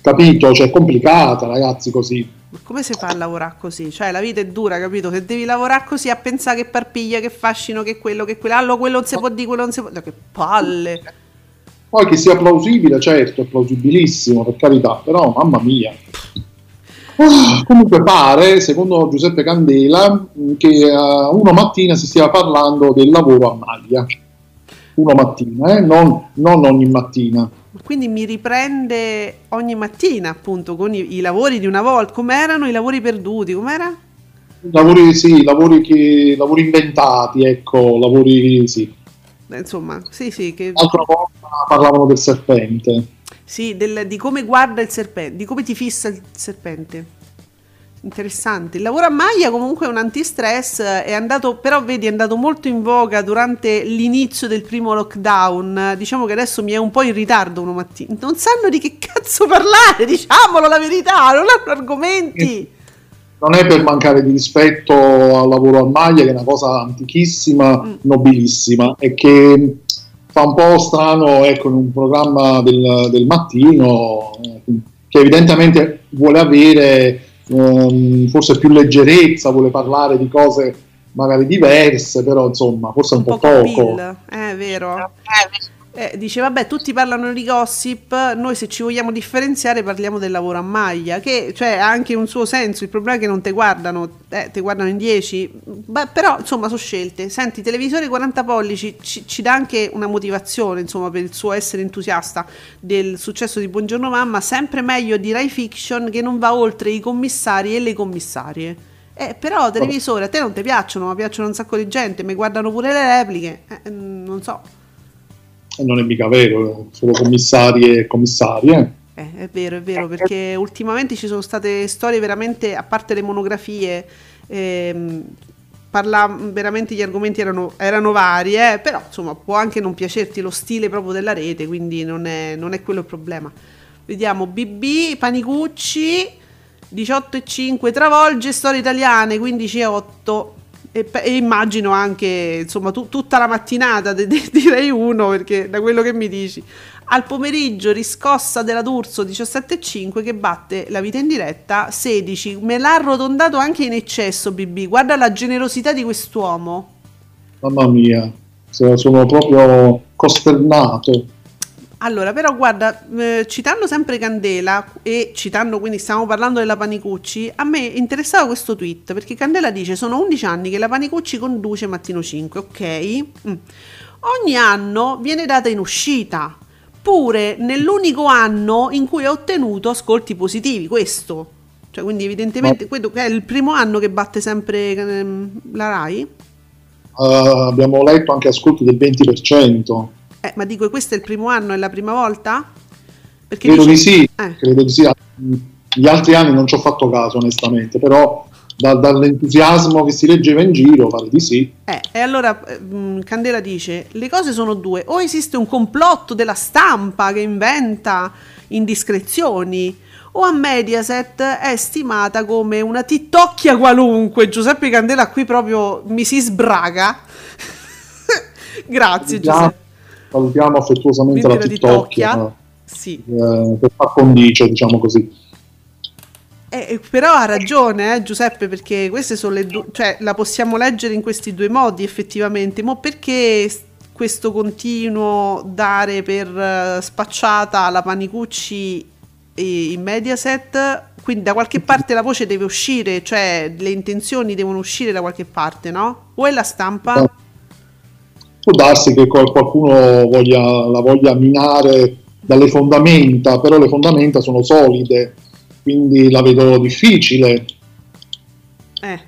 capito, cioè è complicata ragazzi così. Ma come si fa a lavorare così? Cioè la vita è dura, capito? Se devi lavorare così a pensare che parpiglia, che fascino, che quello, che quello, allora quello non si può dire, quello non si può dire, che palle. Poi che sia plausibile, certo, è plausibilissimo, per carità, però mamma mia. Ah, comunque pare, secondo Giuseppe Candela, che eh, una mattina si stia parlando del lavoro a maglia. Una mattina, eh, non, non ogni mattina. Quindi mi riprende ogni mattina, appunto, con i, i lavori di una volta. Com'erano i lavori perduti? Com'era? Lavori, sì, lavori, che, lavori inventati, ecco, lavori, sì. Insomma, sì, sì, che, L'altra volta parlavano del serpente. Sì del- di come guarda il serpente, di come ti fissa il serpente. Interessante. Il lavoro a maglia comunque è un antistress, eh, è andato, però vedi, è andato molto in voga durante l'inizio del primo lockdown. Diciamo che adesso mi è un po' in ritardo una mattina. Non sanno di che cazzo parlare, [laughs] diciamolo la verità, non hanno argomenti. Non è per mancare di rispetto al lavoro a maglia, che è una cosa antichissima, Mm. nobilissima, e che fa un po' strano ecco, in un programma del, del mattino, eh, che evidentemente vuole avere ehm, forse più leggerezza, vuole parlare di cose magari diverse, però insomma, forse un, Un po' po' poco. Bill, eh, è vero. Eh, dice vabbè tutti parlano di gossip noi se ci vogliamo differenziare parliamo del lavoro a maglia che cioè, ha anche un suo senso il problema è che non te guardano eh, te guardano in 10 Beh, però insomma sono scelte. Senti televisore 40 pollici ci, ci dà anche una motivazione insomma per il suo essere entusiasta del successo di Buongiorno Mamma sempre meglio di Rai Fiction che non va oltre i commissari e le commissarie. Eh, però televisore a te non ti piacciono ma piacciono un sacco di gente mi guardano pure le repliche. Eh, non so non è mica vero, solo commissari e commissarie. Eh, è vero, è vero, perché ultimamente ci sono state storie veramente, a parte le monografie, ehm, parla, veramente gli argomenti erano, erano vari, eh, però insomma può anche non piacerti lo stile proprio della rete, quindi non è, non è quello il problema. Vediamo, BB, Panicucci, 18 e 5, travolge storie italiane, 15 e 8. E, e immagino anche insomma tu- tutta la mattinata de- de- direi uno perché da quello che mi dici. Al pomeriggio riscossa della D'Urso 17,5 che batte la vita in diretta 16 me l'ha arrotondato anche in eccesso BB guarda la generosità di quest'uomo. Mamma mia, sono proprio costernato. Allora, però guarda, eh, citando sempre Candela e citando, quindi stiamo parlando della Panicucci, a me interessava questo tweet perché Candela dice sono 11 anni che la Panicucci conduce Mattino 5, ok? Mm. Ogni anno viene data in uscita, pure nell'unico anno in cui ha ottenuto ascolti positivi, questo. Cioè, quindi evidentemente che è il primo anno che batte sempre ehm, la RAI. Eh, abbiamo letto anche ascolti del 20%. Eh, ma dico, questo è il primo anno, è la prima volta? Perché Credo dice- di sì, Eh. credo di sì. Gli altri anni non ci ho fatto caso onestamente, però da- dall'entusiasmo che si leggeva in giro pare di sì. Eh, e allora mh, Candela dice: Le cose sono due. O esiste un complotto della stampa che inventa indiscrezioni, o a Mediaset è stimata come una tittocchia qualunque. Giuseppe Candela qui proprio mi si sbraga. [laughs] Grazie Giuseppe. Salutiamo affettuosamente la Titocchia. Sì. eh, per far condicio, diciamo così. Eh, eh, però ha ragione eh, Giuseppe perché queste sono le due, cioè la possiamo leggere in questi due modi effettivamente, ma perché questo continuo dare per eh, spacciata la Panicucci in Mediaset? Quindi da qualche parte la voce deve uscire, cioè le intenzioni devono uscire da qualche parte, no? O è la stampa? Può darsi che qual- qualcuno voglia- la voglia minare dalle fondamenta, però le fondamenta sono solide, quindi la vedo difficile. Eh.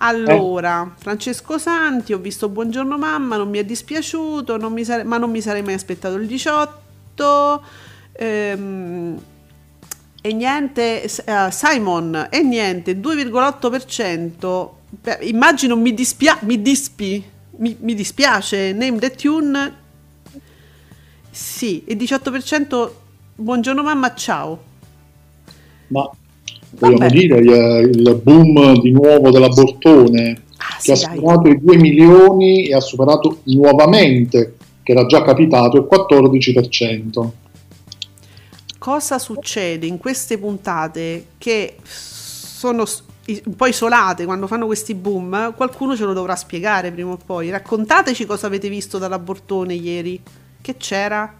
Allora, Francesco Santi, ho visto Buongiorno Mamma, non mi è dispiaciuto, non mi sare- ma non mi sarei mai aspettato il 18. Ehm, e niente, eh, Simon, e niente, 2,8%. Beh, immagino mi, dispia- mi, dispi- mi, mi dispiace, name the tune. Sì, e 18% Buongiorno Mamma, ciao. Ma vogliamo Vabbè. dire il, il boom di nuovo della Bortone Ah, che sì, ha dai. superato i 2 milioni e ha superato nuovamente, che era già capitato, il 14%. cosa succede in queste puntate che sono un po' isolate quando fanno questi boom? Qualcuno ce lo dovrà spiegare prima o poi. Raccontateci cosa avete visto dalla Bortone ieri. Che c'era?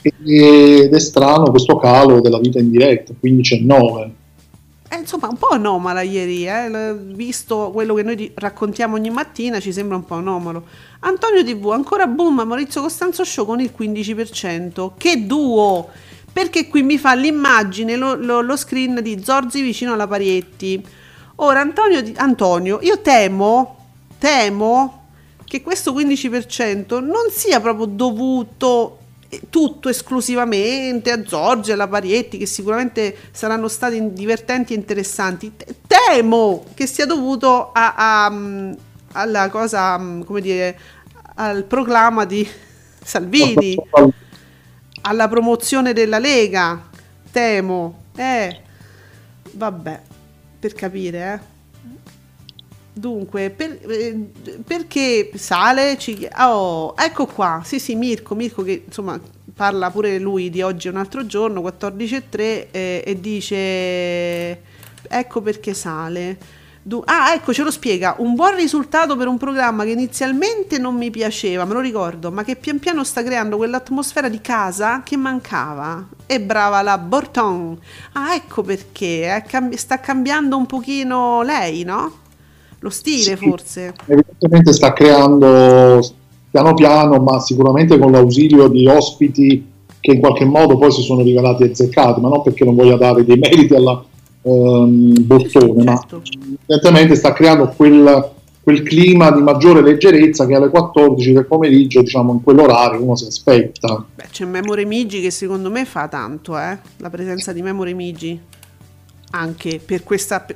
Ed è strano questo calo della vita in diretta, 15 e 9. Eh, insomma, un po' anomala ieri, eh? Visto quello che noi raccontiamo ogni mattina, ci sembra un po' anomalo. Antonio TV, ancora boom, Maurizio Costanzo Show con il 15%. Che duo! Perché qui mi fa l'immagine, lo, lo- lo screen di Zorzi vicino alla Parietti. Ora, Antonio, Antonio, io temo, temo che questo 15% non sia proprio dovuto eh, tutto esclusivamente a Giorgio e alla Parietti che sicuramente saranno stati divertenti e interessanti Te- temo che sia dovuto a, a, mm, alla cosa mm, come dire al proclama di [laughs] Salvini alla promozione della Lega temo eh vabbè per capire eh Dunque, per- eh, perché sale? Ci, oh, ecco qua, sì sì, Mirko, Mirko che insomma parla pure lui di oggi è un altro giorno, 14.3 eh, e dice ecco perché sale. Ah, ecco, ce lo spiega. Un buon risultato per un programma che inizialmente non mi piaceva, me lo ricordo, ma che pian piano sta creando quell'atmosfera di casa che mancava. E brava la Borton. Ah, ecco perché. è cambi- sta cambiando un pochino lei, no? Lo stile, Sì. forse. Evidentemente sta creando piano piano, ma sicuramente con l'ausilio di ospiti che in qualche modo poi si sono rivelati azzeccati, ma non perché non voglia dare dei meriti alla ehm, Bottone, ma Certo. evidentemente sta creando quel, quel clima di maggiore leggerezza che alle 14 del pomeriggio, diciamo in quell'orario, uno si aspetta. Beh, c'è Memore Migi che secondo me fa tanto, eh? La presenza di Memore Migi. Anche per questa...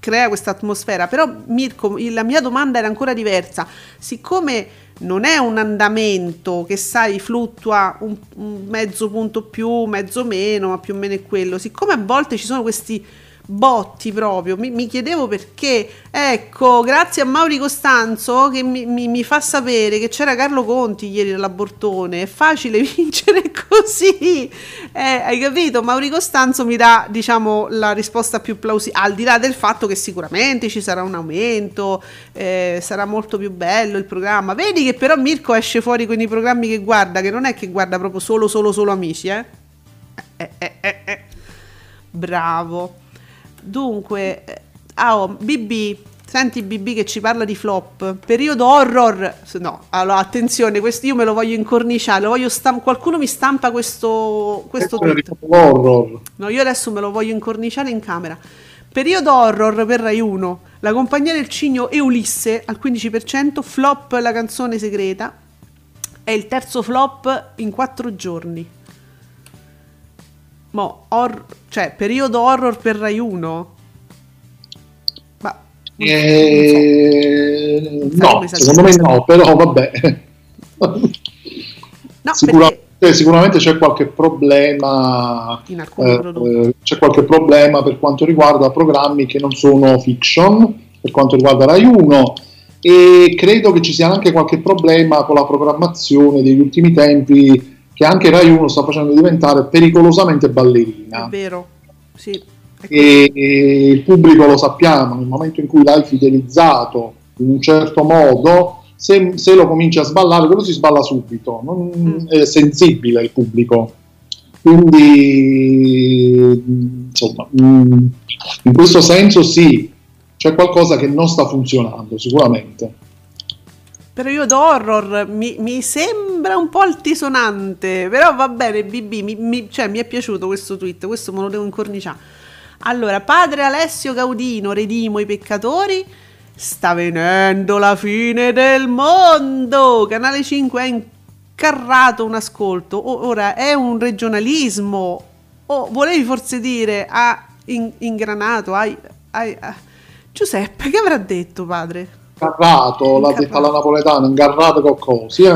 crea questa atmosfera. Però Mirko, la mia domanda era ancora diversa. Siccome non è un andamento che sai fluttua un, un mezzo punto più, mezzo meno, ma più o meno è quello. Siccome a volte ci sono questi botti proprio, mi, mi chiedevo perché. Ecco, grazie a Mauri Costanzo che mi, mi- mi fa sapere che c'era Carlo Conti ieri alla Bortone. È facile [laughs] vincere così. Eh, hai capito? Mauri Costanzo mi dà, diciamo, la risposta più plausibile, al di là del fatto che sicuramente ci sarà un aumento, eh, sarà molto più bello il programma. Vedi che però Mirko esce fuori con i programmi che guarda, che non è che guarda proprio solo, solo, solo amici, eh? Eh, eh, eh, eh. Bravo. Dunque, eh, ah, oh, BB, senti BB che ci parla di flop. Periodo horror. No, allora attenzione, questo io me lo voglio incorniciare, lo voglio stam- qualcuno mi stampa questo, questo tweet. horror. No, io adesso me lo voglio incorniciare in camera. Periodo horror per Rai 1. La compagnia del cigno e Ulisse al 15%, flop la canzone segreta. È il terzo flop in quattro giorni. Mo, hor- cioè, periodo horror per Rai 1? Ma Eh, so. No, secondo me no, però vabbè. No, Sicuramente, perché sicuramente c'è qualche problema in alcuni eh, eh, c'è qualche problema per quanto riguarda programmi che non sono fiction, per quanto riguarda Rai 1 e credo che ci sia anche qualche problema con la programmazione degli ultimi tempi che anche Rai 1 sta facendo diventare pericolosamente È ballerina. vero. Sì. è E, e il pubblico lo sappiamo, nel momento in cui l'hai fidelizzato in un certo modo, se, se lo cominci a sballare, quello si sballa subito, non Mm. è sensibile il pubblico. Quindi, insomma, mm, in questo senso sì, c'è qualcosa che non sta funzionando, sicuramente. Periodo horror mi, mi sembra un po' altisonante, però va bene, BB, mi, mi- cioè, mi è piaciuto questo tweet, questo me lo devo incorniciare. Allora, padre Alessio Gaudino, redimo i peccatori, sta venendo la fine del mondo, Canale 5 ha incarrato un ascolto, ora è un regionalismo, o volevi forse dire ha in- ingranato, hai, hai- ah. Giuseppe, che avrà detto padre? Ingarrato, l'ha detta la napoletana, ingarrato con cose, eh?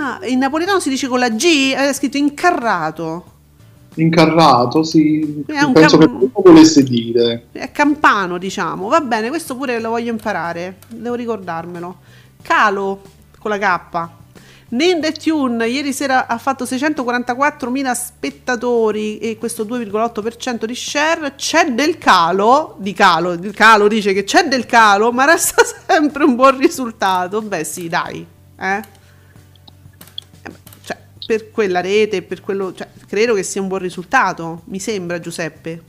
Ah, in napoletano si dice con la G, è scritto incarrato. incarrato, sì, penso cam- che volesse dire. È campano, diciamo. Va bene, questo pure lo voglio imparare. Devo ricordarmelo. Calo con la K. Nende Tune ieri sera ha fatto 644.000 spettatori e questo 2,8% di share. C'è del calo, di calo, il calo dice che c'è del calo, ma resta [laughs] sempre un buon risultato. Beh, sì, dai, eh? Eh, Cioè, per quella rete, per quello, cioè, credo che sia un buon risultato, mi sembra Giuseppe.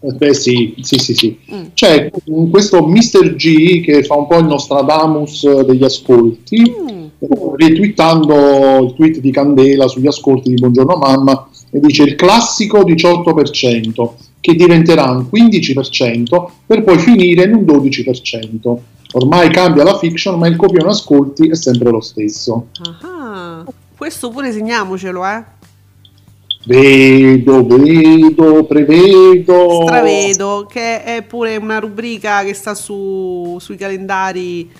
Eh, Beh sì, sì, sì, sì. Mm. C'è questo Mr. G che fa un po' il Nostradamus degli ascolti, Mm. Retweetando il tweet di Candela sugli ascolti di Buongiorno Mamma e dice il classico 18% che diventerà un 15% per poi finire in un 12%. Ormai cambia la fiction ma il copione ascolti è sempre lo stesso. Ah, questo pure segniamocelo, eh. Vedo, vedo, prevedo. Stravedo, che è pure una rubrica che sta su, sui calendari.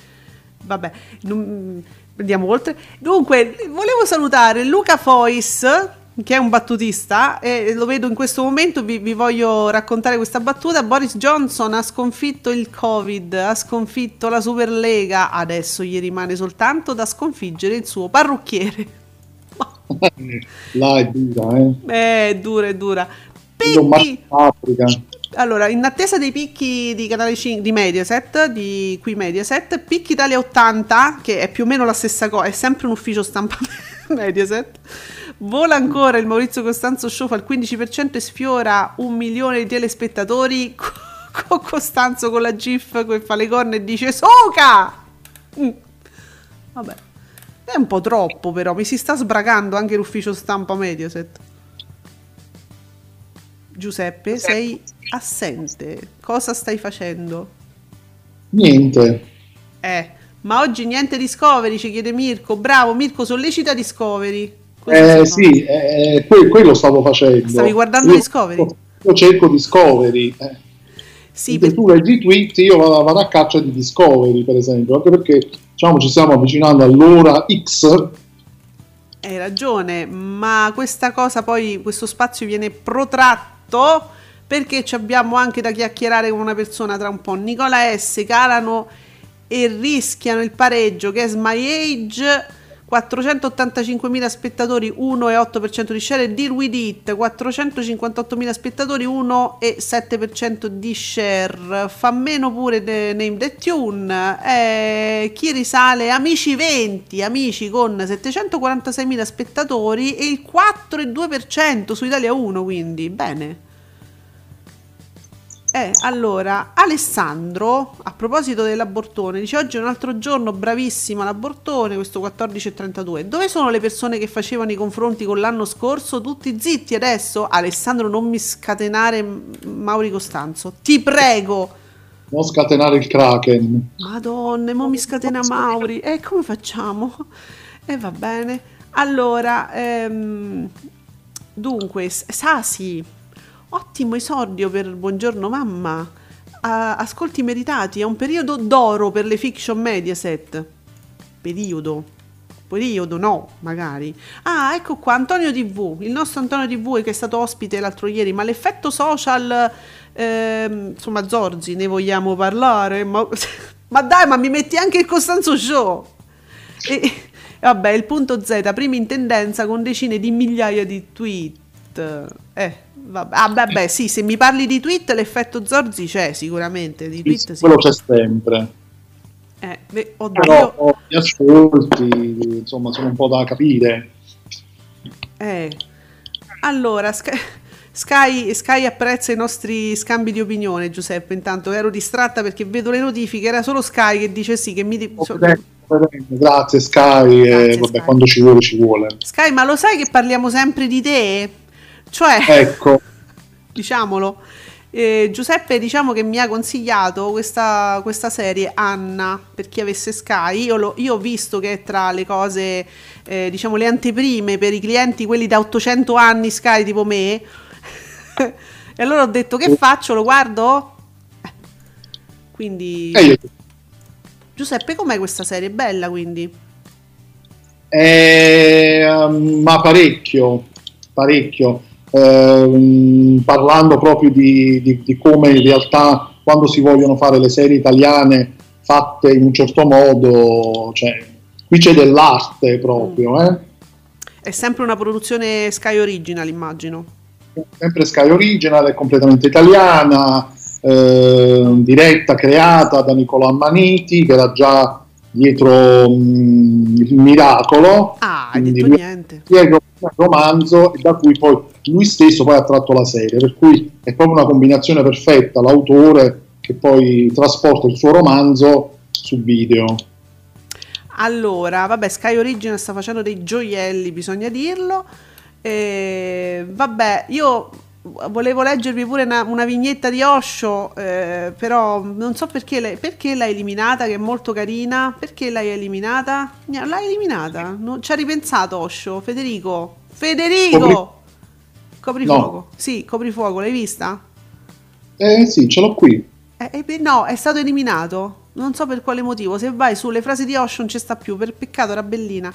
Vabbè, non- andiamo oltre. Dunque, volevo salutare Luca Fois, che è un battutista, e lo vedo in questo momento. Vi, vi voglio raccontare questa battuta. Boris Johnson ha sconfitto il Covid, ha sconfitto la Superlega. Adesso gli rimane soltanto da sconfiggere il suo parrucchiere. [laughs] Là è dura, eh. Eh, è dura, è dura. Peggy. Allora, in attesa dei picchi di canale 5 di Mediaset, di qui Mediaset, Picchi Italia 80, che è più o meno la stessa cosa, è sempre un ufficio stampa [laughs] Mediaset. Vola ancora il Maurizio Costanzo Show fa il 15% e sfiora un milione di telespettatori [laughs] con Costanzo con la GIF che fa le corna e dice Soca! Mm. Vabbè. È un po' troppo però, mi si sta sbragando anche l'ufficio stampa Mediaset. Giuseppe, Giuseppe. sei assente. Cosa stai facendo? Niente. Eh, ma oggi niente Discovery, ci chiede Mirko. Bravo, Mirko, sollecita Discovery. Eh, sì, eh, que- quello stavo facendo. Stavi guardando Io- Discovery? Io cerco Discovery. Eh. Sì, Se per- tu leggi i tweet, io vado, vado a caccia di Discovery, per esempio, anche perché diciamo, ci stiamo avvicinando all'ora X. hai ragione, ma questa cosa poi, questo spazio viene protratto perché abbiamo anche da chiacchierare con una persona tra un po'. Nicola S. calano e rischiano il pareggio. Che è My Age. 485.000 spettatori 1,8% di share e Deal With It. 458.000 spettatori 1,7% di share. Fa meno pure de- Name the Tune. Eh, chi risale? Amici 20 Amici con 746.000 spettatori e il 4,2% su Italia 1 quindi. Bene eh, allora, Alessandro, a proposito dell'abortone, dice oggi è un altro giorno, bravissima l'abortone, questo 14.32. Dove sono le persone che facevano i confronti con l'anno scorso? Tutti zitti adesso? Alessandro, non mi scatenare Mauri Costanzo, ti prego. Non scatenare il Kraken. Madonna, mo mi scatena Mauri. E come facciamo? E va bene. Allora, ehm, dunque, Sasi, ottimo esordio per Buongiorno Mamma. Ascolti meritati, è un periodo d'oro per le fiction Mediaset. Periodo. Periodo, no, magari. Ah, ecco qua, Antonio TV, il nostro Antonio TV che è stato ospite l'altro ieri, ma l'effetto social, ehm, insomma, Zorzi, ne vogliamo parlare? Ma, [laughs] ma dai, ma mi metti anche il Costanzo Show! E, vabbè, il punto Z, prima in tendenza con decine di migliaia di tweet. Eh, vabbè, ah, beh, beh, sì, se mi parli di tweet, l'effetto Zorzi c'è sicuramente. Di tweet, sì. Quello c'è sempre. Eh, beh, oddio, Però oh, gli ascolti, insomma, sono un po' da capire. Eh. Allora, Sky, Sky, Sky apprezza i nostri scambi di opinione, Giuseppe. Intanto ero distratta perché vedo le notifiche, era solo Sky che dice sì, che mi... di- vedendo. Grazie Sky, Grazie, vabbè, Sky. quando ci vuole ci vuole. Sky, ma lo sai che parliamo sempre di te? Cioè, Ecco, [laughs] diciamolo. eh, Giuseppe diciamo che mi ha consigliato questa, questa serie Anna per chi avesse Sky io, l'ho- io ho visto che è tra le cose eh, diciamo le anteprime per i clienti quelli da 800 anni Sky tipo me [laughs] e allora ho detto che faccio lo guardo Eh. quindi e io Giuseppe com'è questa serie? bella quindi Eh, ma parecchio, parecchio. Ehm, parlando proprio di, di- di come in realtà quando si vogliono fare le serie italiane fatte in un certo modo, cioè, qui c'è dell'arte proprio, eh? è sempre una produzione Sky Original immagino sempre Sky Original, è completamente italiana, ehm, diretta, creata da Nicolò Ammaniti, che era già dietro mm, il miracolo. ah hai detto niente un romanzo da cui poi lui stesso poi ha tratto la serie, per cui è proprio una combinazione perfetta, l'autore che poi trasporta il suo romanzo su video. Allora, vabbè, Sky Original sta facendo dei gioielli, bisogna dirlo. E, vabbè, io volevo leggervi pure una, una vignetta di Osho, eh, però non so perché, lei, perché l'hai eliminata, che è molto carina. Perché l'hai eliminata? L'hai eliminata? Non, ci ha ripensato Osho, Federico. Federico! Coprifuoco. Sì, coprifuoco, l'hai vista? Eh sì, ce l'ho qui. Eh, eh, no, è stato eliminato. Non so per quale motivo. Se vai sulle frasi di Osho non ci sta più. Per peccato era bellina.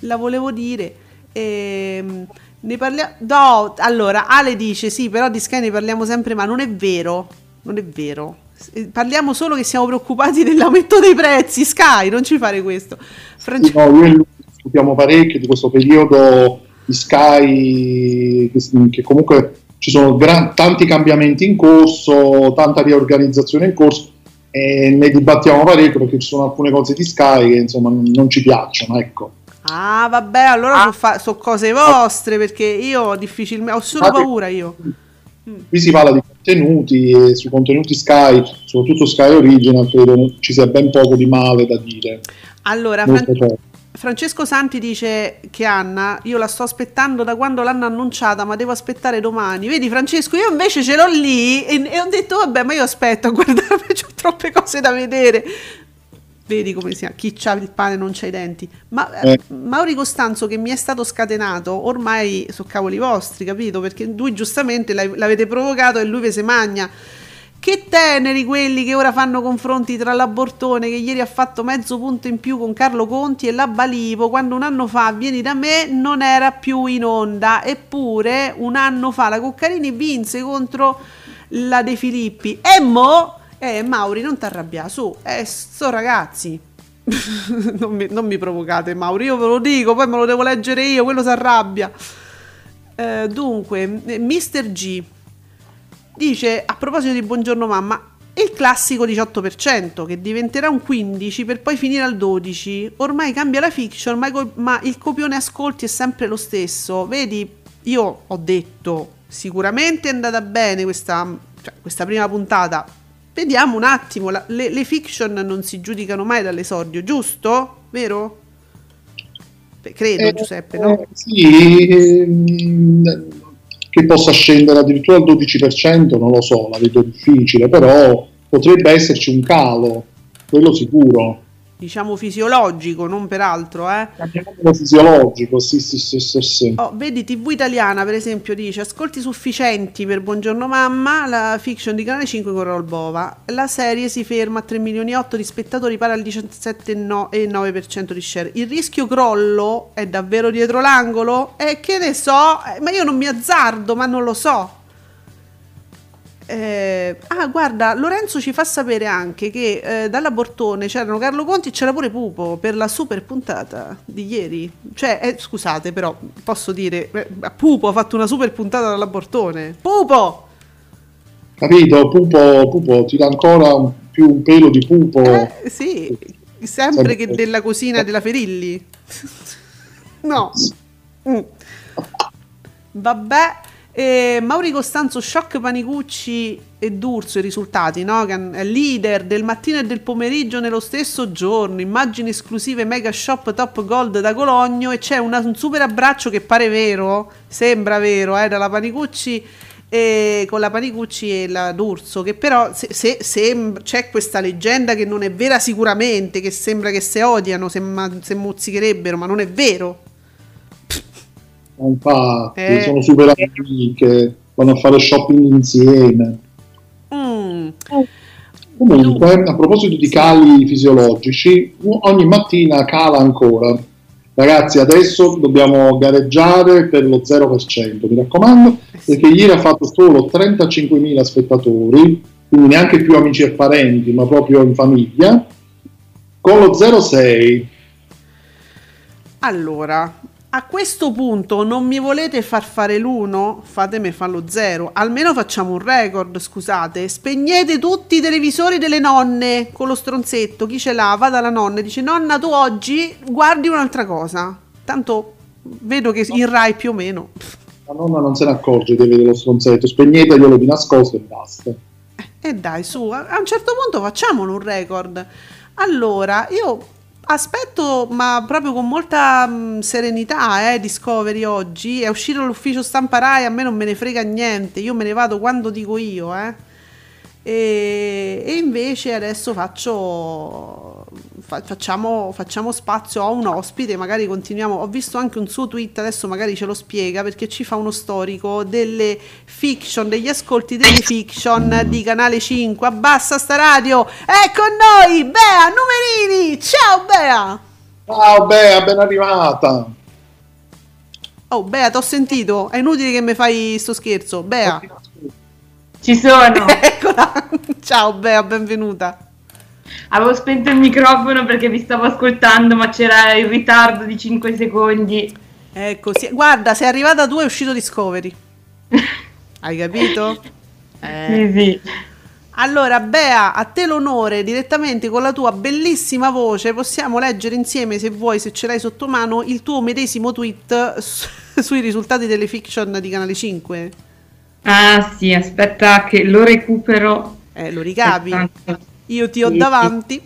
La volevo dire. Ehm, ne parliamo. No, allora Ale dice sì, però di Sky ne parliamo sempre, ma non è vero. Non è vero. Eh, Parliamo solo che siamo preoccupati dell'aumento dei prezzi. Sky, non ci fare questo. France- Sì, no, lui discutiamo parecchio di questo periodo di Sky che, che comunque ci sono gran- tanti cambiamenti in corso, tanta riorganizzazione in corso e ne dibattiamo parecchio perché ci sono alcune cose di Sky che insomma non, non ci piacciono, ecco. Ah, vabbè, allora sono fa- so cose vostre perché io difficilmente ho solo paura io. Qui si parla di contenuti e sui contenuti Sky, soprattutto Sky Original, credo ci sia ben poco di male da dire. Allora, Molto Fran-. Francesco Santi dice che Anna, io la sto aspettando da quando l'hanno annunciata, ma devo aspettare domani. Vedi Francesco, io invece ce l'ho lì e, e ho detto vabbè, ma io aspetto [laughs] a guardarmi, ho troppe cose da vedere. Vedi come sia, chi c'ha il pane non c'ha i denti. Ma eh. Mauri Costanzo che mi è stato scatenato, ormai sono cavoli vostri, capito? Perché lui giustamente l'avete provocato e lui ve se magna. Che teneri quelli che ora fanno confronti tra l'Abortone che ieri ha fatto mezzo punto in più con Carlo Conti e la Balivo quando un anno fa vieni da me non era più in onda. Eppure un anno fa la Cuccarini vinse contro la De Filippi. E mo eh Mauri non ti arrabbiare su. Eh sto ragazzi. [laughs] Non, mi, non mi provocate Mauri io ve lo dico poi me lo devo leggere io quello si arrabbia Eh, dunque eh, Mr. G Dice a proposito di Buongiorno Mamma, il classico 18% che diventerà un 15% per poi finire al 12%. Ormai cambia la fiction, ma, ma il copione ascolti è sempre lo stesso. Vedi, io ho detto sicuramente è andata bene questa, cioè, questa prima puntata. Vediamo un attimo, la- le, le fiction non si giudicano mai dall'esordio, giusto? Vero? Credo, Eh, Giuseppe, no? eh, sì, ehm, che possa scendere addirittura al 12%, non lo so, la vedo difficile, però potrebbe esserci un calo, quello sicuro. Diciamo fisiologico, non per altro, eh? Fisiologico, sì, sì, sì, sì, sì. Oh, vedi, TV italiana per esempio dice ascolti sufficienti per Buongiorno Mamma, la fiction di Canale 5 con Rolbova. La serie si ferma a 3 milioni e 8 di spettatori, pari al 17,9% di share. Il rischio crollo è davvero dietro l'angolo? E che ne so, Eh, ma io non mi azzardo, ma non lo so. Eh, ah, guarda, Lorenzo ci fa sapere anche che eh, dalla Bortone c'erano Carlo Conti e c'era pure Pupo per la super puntata di ieri. Cioè, eh, scusate, però posso dire, eh, Pupo ha fatto una super puntata dalla Bortone. Pupo! Capito? Pupo, Pupo ti dà ancora un- più un pelo di pupo. Eh, sì, sempre che della cosina della Ferilli. [laughs] no. Mm. Vabbè. E Mauri Costanzo, Shock Panicucci e D'Urso i risultati, no? Che è leader del mattino e del pomeriggio nello stesso giorno, immagini esclusive Mega Shop Top Gold da Cologno e c'è una- un super abbraccio che pare vero, sembra vero, eh, dalla Panicucci e con la Panicucci e la D'Urso, che però se, se- sem- c'è questa leggenda che non è vera sicuramente, che sembra che se odiano, se, ma- se mozzicherebbero, ma non è vero. Infatti, Eh. sono super amiche, vanno a fare shopping insieme. Mm. Comunque, a proposito di cali fisiologici, ogni mattina cala ancora. Ragazzi, adesso dobbiamo gareggiare per lo 0%, mi raccomando, perché ieri ha fatto solo 35.000 spettatori, quindi neanche più amici e parenti, ma proprio in famiglia, con lo 0,6. Allora, a questo punto non mi volete far fare l'uno? Fatemi fare lo zero. Almeno facciamo un record, scusate. Spegnete tutti i televisori delle nonne con lo stronzetto. Chi ce l'ha? Va dalla nonna e dice: Nonna, tu oggi guardi un'altra cosa. Tanto vedo che in Rai più o meno. La nonna non se ne accorge di avere lo stronzetto, spegneteglielo di nascosto e basta. E dai, su, a a un certo punto facciamolo un record. Allora, io aspetto, ma proprio con molta mh, serenità, eh, Discovery oggi. È uscito l'ufficio stampa Rai, a me non me ne frega niente, io me ne vado quando dico io, eh. E, e invece adesso faccio fa- facciamo, facciamo spazio a un ospite, magari continuiamo. Ho visto anche un suo tweet, adesso magari ce lo spiega perché ci fa uno storico delle fiction, degli ascolti delle fiction di Canale 5. Abbassa sta radio, è con noi Bea Numerini. Ciao Bea! Ciao Bea, ben arrivata! Oh Bea, t'ho sentito, è inutile che mi fai sto scherzo. Bea, Ci sono. [laughs] eccola. Ciao Bea, benvenuta. Avevo spento il microfono perché vi stavo ascoltando, ma c'era il ritardo di 5 secondi. Ecco, sì. guarda, sei arrivata tu è uscito Discovery. [laughs] Hai capito? Eh. Sì, sì. Allora, Bea, a te l'onore direttamente con la tua bellissima voce. Possiamo leggere insieme, se vuoi, se ce l'hai sotto mano, il tuo medesimo tweet su- [laughs] sui risultati delle fiction di Canale 5. Ah sì, aspetta che lo recupero. Eh, lo ricapi? Aspetta. Io ti ho Sì, sì. davanti.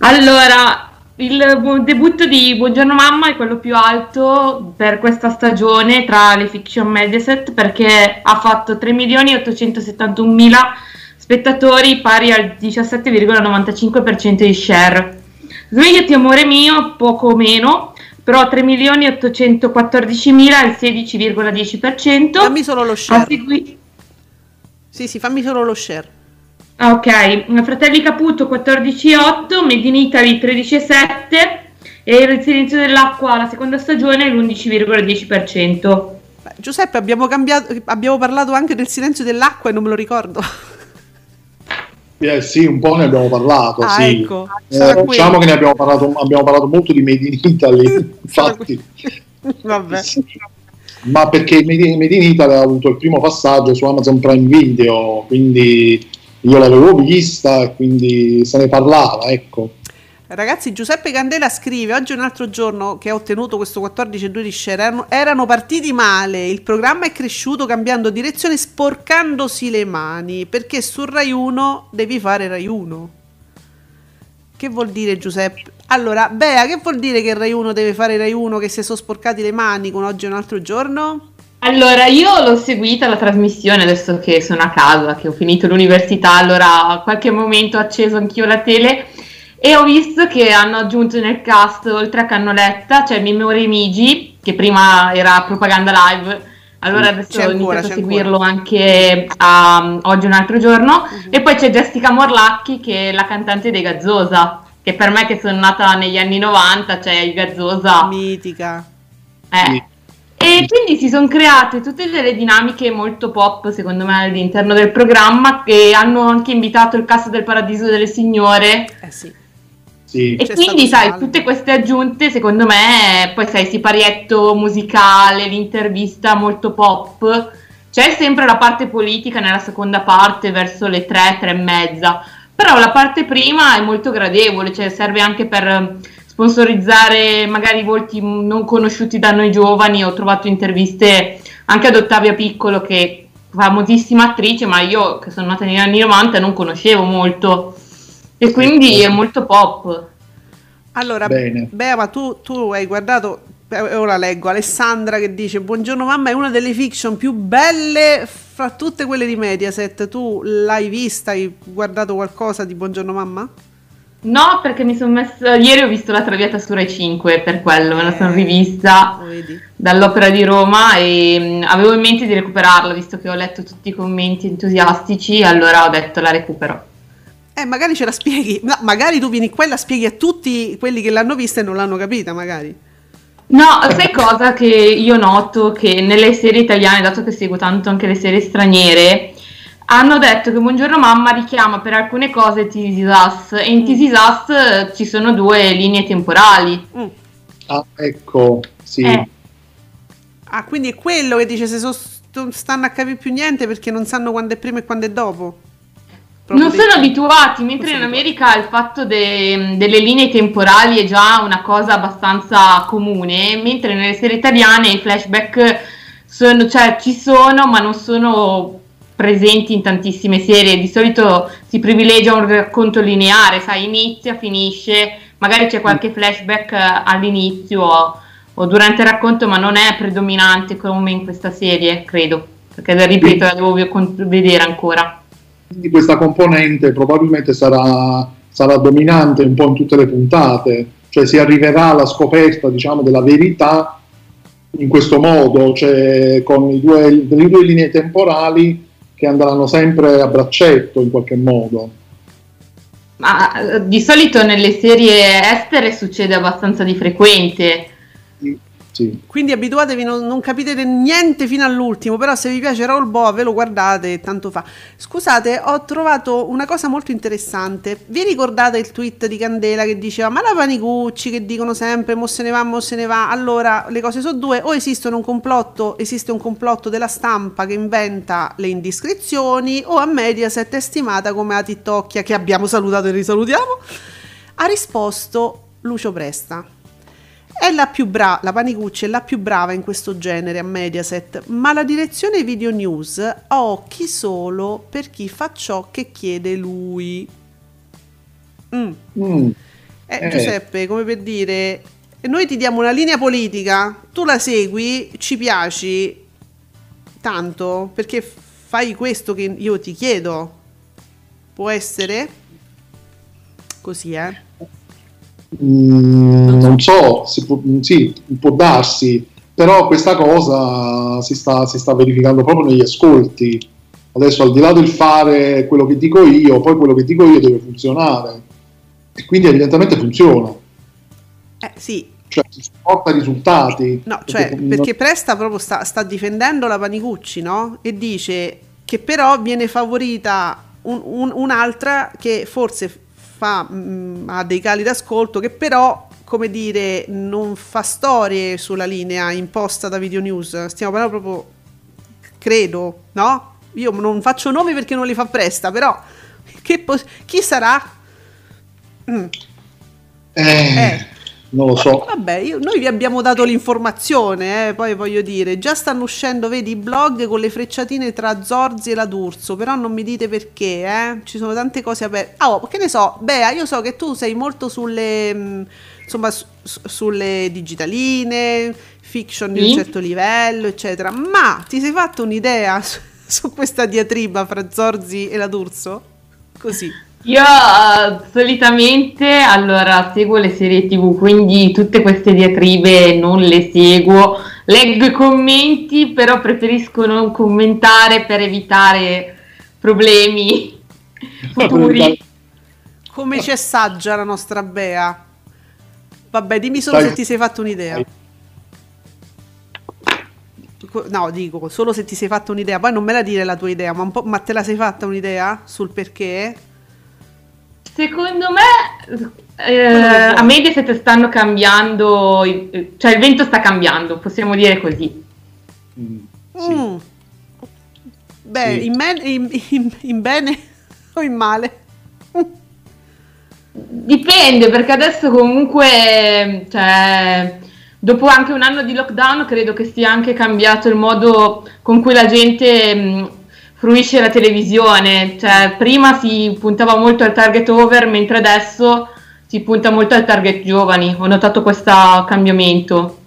Allora, il bu- debutto di Buongiorno Mamma è quello più alto per questa stagione tra le fiction Mediaset perché ha fatto 3.871.000 spettatori pari al 17,95% di share. Svegliati amore mio, poco meno, però 3.814.000 il 16,10%. Fammi solo lo share. segui- Sì, sì, fammi solo lo share. Ah, ok, Fratelli Caputo 14,8, Made in Italy 13,7 e Il silenzio dell'acqua la seconda stagione l'11,10%. Beh, Giuseppe, abbiamo, cambiato, abbiamo parlato anche del silenzio dell'acqua e non me lo ricordo. [laughs] Eh, sì, un po' ne abbiamo parlato. Ah, sì. ecco. Eh, diciamo che ne abbiamo parlato, abbiamo parlato molto di Made in Italy, [laughs] infatti. [laughs] Vabbè. Sì. Ma perché Made in, Made in Italy ha avuto il primo passaggio su Amazon Prime Video, quindi io l'avevo vista e quindi se ne parlava, ecco. Ragazzi, Giuseppe Candela scrive: Oggi è un altro giorno che ha ottenuto questo 14,2 di share. Erano, erano partiti male. Il programma è cresciuto cambiando direzione, sporcandosi le mani. Perché su Rai 1 devi fare Rai 1. Che vuol dire, Giuseppe? Allora, Bea, che vuol dire che Rai 1 deve fare Rai 1 che si sono sporcati le mani con oggi è un altro giorno? Allora, io l'ho seguita la trasmissione adesso che sono a casa, che ho finito l'università, allora a qualche momento ho acceso anch'io la tele e ho visto che hanno aggiunto nel cast, oltre a Cannoletta, c'è Mimore Migi, che prima era propaganda live, allora adesso c'è ho ancora, iniziato a seguirlo anche a Oggi un altro giorno, Mhm. e poi c'è Jessica Morlacchi che è la cantante dei Gazzosa, che per me che sono nata negli anni 90, cioè i Gazzosa... Mitica. Eh. E quindi si sono create tutte delle dinamiche molto pop, secondo me, all'interno del programma, che hanno anche invitato il cast del Paradiso delle Signore. Eh sì. Sì. E C'è quindi, sai, Salvo. tutte queste aggiunte, secondo me, poi sai, siparietto musicale, l'intervista molto pop. C'è sempre la parte politica nella seconda parte, verso le tre, tre e mezza. Però la parte prima è molto gradevole, cioè serve anche per sponsorizzare magari volti non conosciuti da noi giovani. Ho trovato interviste anche ad Ottavia Piccolo, che è famosissima attrice, ma io che sono nata negli anni 90 non conoscevo molto. E quindi è molto pop. Allora, Bene. Bea, ma tu, tu hai guardato, eh, ora leggo, Alessandra che dice Buongiorno mamma è una delle fiction più belle fra tutte quelle di Mediaset. Tu l'hai vista, hai guardato qualcosa di Buongiorno mamma? No, perché mi sono messa. Ieri ho visto la Traviata su Rai 5 per quello, me la sono Eh, rivista vedi? dall'Opera di Roma e avevo in mente di recuperarla, visto che ho letto tutti i commenti entusiastici, allora ho detto la recupero. Eh, magari ce la spieghi, no, magari tu vieni qua e la spieghi a tutti quelli che l'hanno vista e non l'hanno capita, magari. No, sai cosa che io noto? Che nelle serie italiane, dato che seguo tanto anche le serie straniere, hanno detto che Buongiorno Mamma richiama per alcune cose This Is Us e in This Is Us eh, ci sono due linee temporali. Mm. Ah, ecco, sì. Eh. Ah, quindi è quello che dice se so- stanno a capire più niente perché non sanno quando è prima e quando è dopo. Proprio Non sono abituati, mentre in America il fatto de- delle linee temporali è già una cosa abbastanza comune, mentre nelle serie italiane i flashback sono, cioè, ci sono, ma non sono presenti in tantissime serie. Di solito si privilegia un racconto lineare, sai, inizia, finisce, magari c'è qualche flashback eh, all'inizio o, o durante il racconto, ma non è predominante come in questa serie, credo. Perché ripeto, la devo ve- vedere ancora. Quindi questa componente probabilmente sarà, sarà dominante un po' in tutte le puntate, cioè si arriverà alla scoperta diciamo, della verità in questo modo, cioè con due, le due linee temporali che andranno sempre a braccetto in qualche modo. Ma eh, di solito nelle serie estere succede abbastanza di frequente. Sì. Quindi abituatevi, non, non capite niente fino all'ultimo, però se vi piace Raul Boa ve lo guardate tanto fa. Scusate, ho trovato una cosa molto interessante. Vi ricordate il tweet di Candela che diceva ma la Panicucci che dicono sempre mo se ne va, mo se ne va. Allora, le cose sono due, o esistono un complotto, esiste un complotto della stampa che inventa le indiscrezioni o a Mediaset è stimata come la TikTokia che abbiamo salutato e risalutiamo. Ha risposto Lucio Presta. È la più brava, la Panicucci è la più brava in questo genere a Mediaset, ma la direzione Video News ha occhi solo per chi fa ciò che chiede lui. Mm. Mm. Eh, Eh. Giuseppe, come per dire, noi ti diamo una linea politica, tu la segui, ci piaci tanto perché fai questo che io ti chiedo. Può essere? Così, eh? Mm, non so, si può, mm, sì, può darsi, però questa cosa si sta, si sta verificando proprio negli ascolti. Adesso al di là del fare quello che dico io, poi quello che dico io deve funzionare. E quindi evidentemente funziona, Eh sì, cioè porta risultati. No, cioè, non- perché Presta proprio sta, sta difendendo la Panicucci, no? E dice che però viene favorita un- un- un'altra che forse fa, mm, ha dei cali d'ascolto, che però, come dire, non fa storie sulla linea imposta da Video News. Stiamo parlando proprio, credo, no? Io non faccio nomi perché non li fa Presta, però che pos- chi sarà? Mm. Eh, Eh. Non lo so. Vabbè, io- noi vi abbiamo dato l'informazione, eh, poi voglio dire, già stanno uscendo, vedi, i blog con le frecciatine tra Zorzi e la D'Urso, però non mi dite perché, eh? Ci sono tante cose aperte. Ah, oh, che ne so, Bea, io so che tu sei molto sulle, mh, insomma, su- su- sulle digitaline, fiction di un Sì. certo livello, eccetera, ma ti sei fatto un'idea [laughs] su, su questa diatriba fra Zorzi e la D'Urso? Così. Io eh, solitamente allora seguo le serie TV, quindi tutte queste diatribe non le seguo. Leggo i commenti, però preferisco non commentare per evitare problemi [laughs] [laughs] futuri. Come ci è saggia la nostra Bea? Vabbè, dimmi solo Dai. se ti sei fatto un'idea. No, dico, solo se ti sei fatta un'idea. Poi non me la dire la tua idea, ma, un po', ma te la sei fatta un'idea sul perché? Secondo me eh, a Mediaset stanno cambiando, cioè il vento sta cambiando, possiamo dire così. Mm, sì. Mm. Beh, Sì. in, men- in- in- in bene o in male? Dipende, perché adesso comunque, cioè, dopo anche un anno di lockdown, credo che sia anche cambiato il modo con cui la gente mh, fruisce la televisione. Cioè, prima si puntava molto al target over, mentre adesso si punta molto al target giovani. Ho notato questo cambiamento.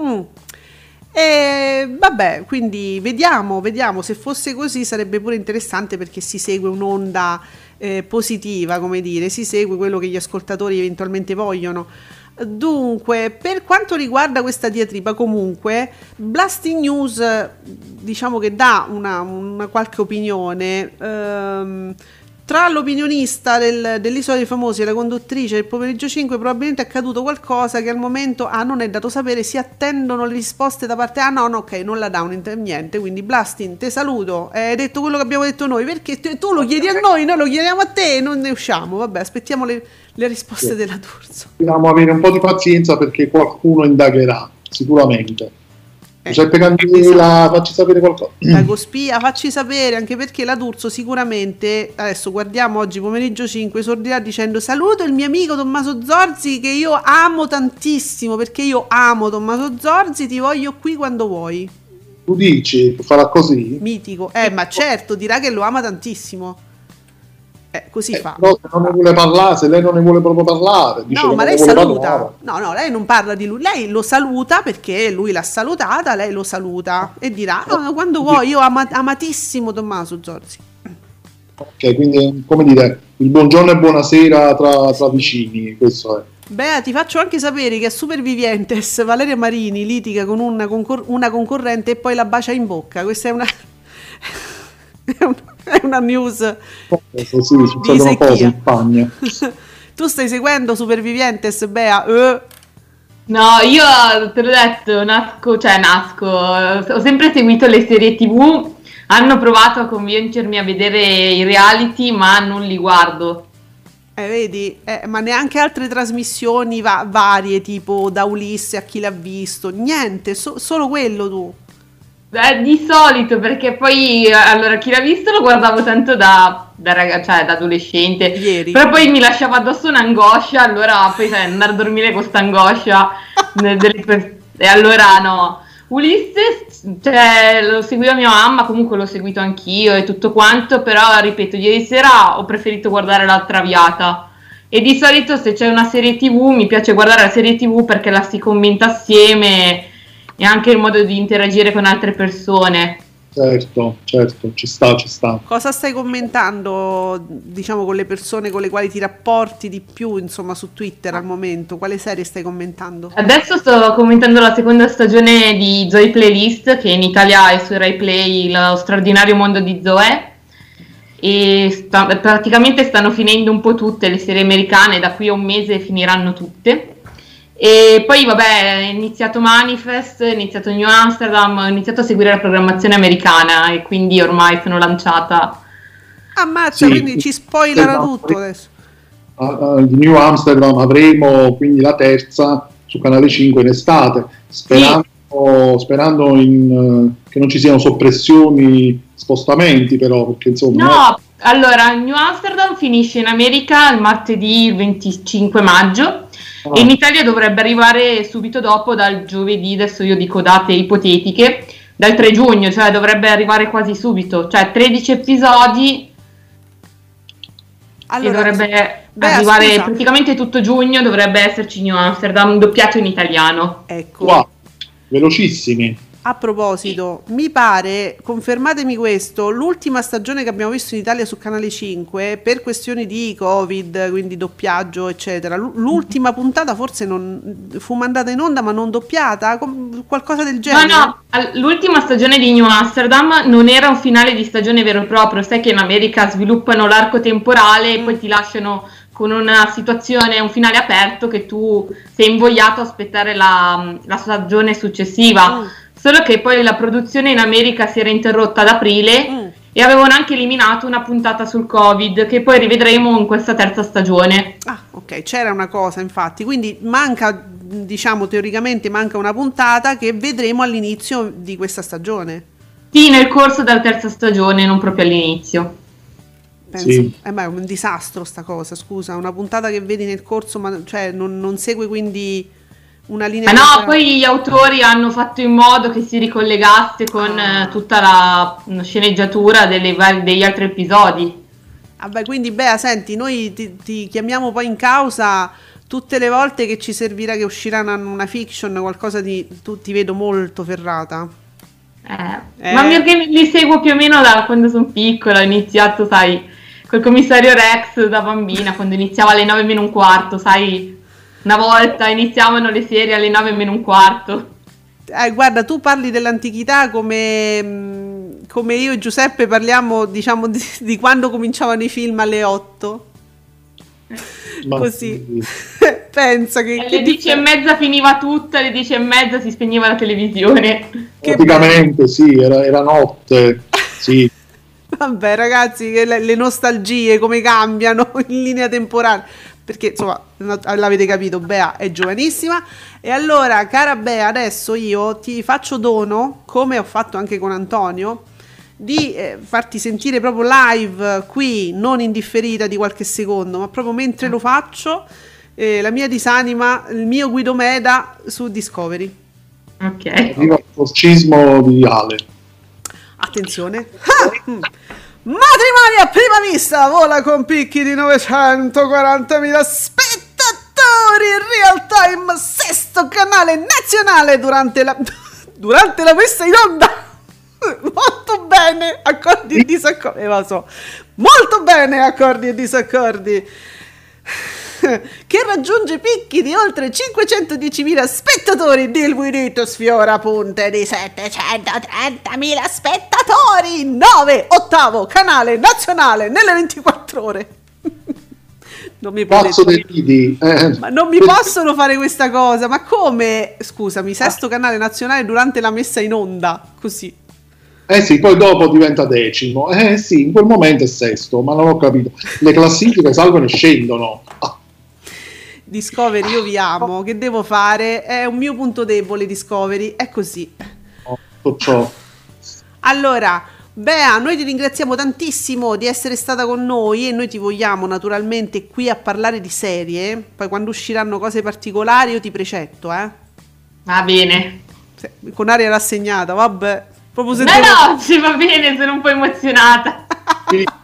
Mm. E vabbè, quindi vediamo, vediamo, se fosse così sarebbe pure interessante perché si segue un'onda eh, positiva, come dire, si segue quello che gli ascoltatori eventualmente vogliono. Dunque, per quanto riguarda questa diatriba, comunque, Blasting News diciamo che dà una, una qualche opinione. ehm, tra l'opinionista del- dell'Isola dei Famosi e la conduttrice del pomeriggio 5 probabilmente è accaduto qualcosa che al momento ah, non è dato sapere, si attendono le risposte da parte ah no, no ok, non la dà un niente, quindi Blastin, te saluto, eh, hai detto quello che abbiamo detto noi, perché tu lo chiedi a noi, noi lo chiediamo a te e non ne usciamo, vabbè, aspettiamo le, le risposte Sì. della D'Urso. Dobbiamo avere un po' di pazienza perché qualcuno indagherà, sicuramente. Eh, Giuseppe Candela, facci sapere qualcosa. La Cospia, facci sapere anche perché la D'Urso sicuramente, adesso guardiamo oggi pomeriggio 5, esordirà dicendo saluto il mio amico Tommaso Zorzi che io amo tantissimo perché io amo Tommaso Zorzi, ti voglio qui quando vuoi. Tu dici, farà così? Mitico. Eh, ma certo, dirà che lo ama tantissimo. Eh, così Eh, fa. però se non ne vuole parlare, se lei non ne vuole proprio parlare, dice No, ma lei saluta. parlare. No, no, lei non parla di lui. Lei lo saluta perché lui l'ha salutata, lei lo saluta e dirà "Ah, quando vuoi, io ama- amatissimo Tommaso Zorzi. Ok, quindi come dire, il buongiorno e buonasera tra, tra vicini, questo è. Beh, ti faccio anche sapere che a Supervivientes [laughs] Valeria Marini litiga con una, concor- una concorrente e poi la bacia in bocca. Questa è una, [laughs] è un- è una news. Eh, sì, succedono secchia. cose in Spagna. [laughs] tu stai seguendo Supervivientes, Bea? Eh, No, io te l'ho detto, nasco, cioè nasco, ho sempre seguito le serie tv, hanno provato a convincermi a vedere i reality, ma non li guardo. Eh, vedi, Eh, ma neanche altre trasmissioni va- varie, tipo da Ulisse a chi l'ha visto, niente, so- solo quello tu. Eh, di solito, perché poi, eh, allora, chi l'ha visto lo guardavo tanto da, da, raga- cioè, da adolescente, Ieri. però poi mi lasciava addosso un'angoscia, allora poi sai, andare a dormire con questa angoscia, [laughs] delle e allora no. Ulisse, cioè, lo seguiva mia mamma, comunque l'ho seguito anch'io e tutto quanto, però ripeto, ieri sera ho preferito guardare La Traviata. E di solito se c'è una serie tv mi piace guardare la serie tv perché la si commenta assieme e anche il modo di interagire con altre persone. Certo, certo, ci sta, ci sta. Cosa stai commentando, diciamo, con le persone con le quali ti rapporti di più, insomma, su Twitter al momento? Quale serie stai commentando? Adesso sto commentando la seconda stagione di Zoe Playlist, che in Italia è su Rai Play, lo straordinario mondo di Zoe. E sta- praticamente stanno finendo un po' tutte le serie americane, da qui a un mese finiranno tutte. E poi vabbè, è iniziato Manifest, è iniziato New Amsterdam, ho iniziato a seguire la programmazione americana e quindi ormai sono lanciata. Ammazza, Sì. quindi ci spoilerà Esatto. tutto adesso. A- di New Amsterdam avremo quindi la terza su Canale 5 in estate, sperando, sperando in, eh, che non ci siano soppressioni, spostamenti però, perché insomma... No, allora, New Amsterdam finisce in America il martedì 25 maggio Ah. e in Italia dovrebbe arrivare subito dopo dal giovedì, adesso io dico date ipotetiche, dal 3 giugno, cioè dovrebbe arrivare quasi subito, cioè 13 episodi Allora, e dovrebbe Bea, arrivare scusa. praticamente tutto giugno, dovrebbe esserci New Amsterdam doppiato in italiano. Ecco. Wow, velocissimi. A proposito, mi pare, confermatemi questo, l'ultima stagione che abbiamo visto in Italia su Canale 5, per questioni di Covid, quindi doppiaggio, eccetera, l'u- l'ultima puntata forse non, fu mandata in onda ma non doppiata, qualcosa del No, genere? no, al- l'ultima stagione di New Amsterdam non era un finale di stagione vero e proprio, sai che in America sviluppano l'arco temporale e poi ti lasciano con una situazione, un finale aperto che tu sei invogliato a aspettare la, la stagione successiva. Mm. Solo che poi la produzione in America si era interrotta ad aprile Mm. e avevano anche eliminato una puntata sul Covid che poi rivedremo in questa terza stagione. Ah, ok, c'era una cosa infatti, quindi manca, diciamo teoricamente manca una puntata che vedremo all'inizio di questa stagione. Sì, nel corso della terza stagione, non proprio all'inizio. Penso. Sì. Eh, ma è un disastro sta cosa, scusa, una puntata che vedi nel corso, ma cioè, non, non segue quindi una linea... Ma no, temporale. poi gli autori hanno fatto in modo che si ricollegasse con Ah. eh, tutta la mm, sceneggiatura delle degli altri episodi. Vabbè, quindi Bea, senti, noi ti, ti chiamiamo poi in causa tutte le volte che ci servirà che uscirà una, una fiction, qualcosa di... tu ti vedo molto ferrata. Eh, Eh. Ma perché li seguo più o meno da quando sono piccola, ho iniziato, sai, col commissario Rex da bambina, quando iniziava alle 9 meno un quarto, sai, una volta iniziavano le serie alle 9 meno un quarto. Eh, guarda, tu parli dell'antichità come, mm, come io e Giuseppe parliamo, diciamo, [laughs] di, di quando cominciavano i film alle 8. Ma- [laughs] Così. [laughs] Pensa che... Alle che 10 e mezza finiva tutto, alle 10 e mezza si spegneva la televisione. Praticamente sì, era, era notte. Sì, Vabbè, ragazzi, le, le nostalgie come cambiano in linea temporale. Perché insomma, l'avete capito, Bea è giovanissima. E allora, cara Bea, adesso io ti faccio dono, come ho fatto anche con Antonio, di eh, farti sentire proprio live qui, non indifferita di qualche secondo, ma proprio mentre lo faccio, eh, la mia disanima, il mio Guido Meda su Discovery. Ok. arriva il forcismo di Ale. Attenzione. Ah! [laughs] Matrimonio a prima vista vola con picchi di 940.000 spettatori in real time, sesto canale nazionale durante la, [laughs] durante la messa in onda. Molto bene, accordi e disaccordi. Eh, so. Molto bene, accordi e disaccordi. [laughs] Che raggiunge picchi di oltre 510.000 spettatori. Deal with it sfiora punte di 730.000 spettatori. 9, ottavo canale nazionale nelle 24 ore. [laughs] Non mi Pazzo potete- eh. Ma non mi possono fare questa cosa, ma come? Scusami, sesto canale nazionale durante la messa in onda, così. Eh sì, poi dopo diventa decimo. Eh sì, in quel momento è sesto, ma non ho capito. Le classifiche salgono e scendono. Ah, Discovery, io vi amo, che devo fare? È un mio punto debole, Discovery, è così. tutto ciò. Allora, Bea, noi ti ringraziamo tantissimo di essere stata con noi e noi ti vogliamo naturalmente qui a parlare di serie. Poi quando usciranno cose particolari io ti precetto, eh. Va bene. Con aria rassegnata, vabbè. Proprio se No, devo- no, sì, va bene, sono un po' emozionata. [laughs] [laughs]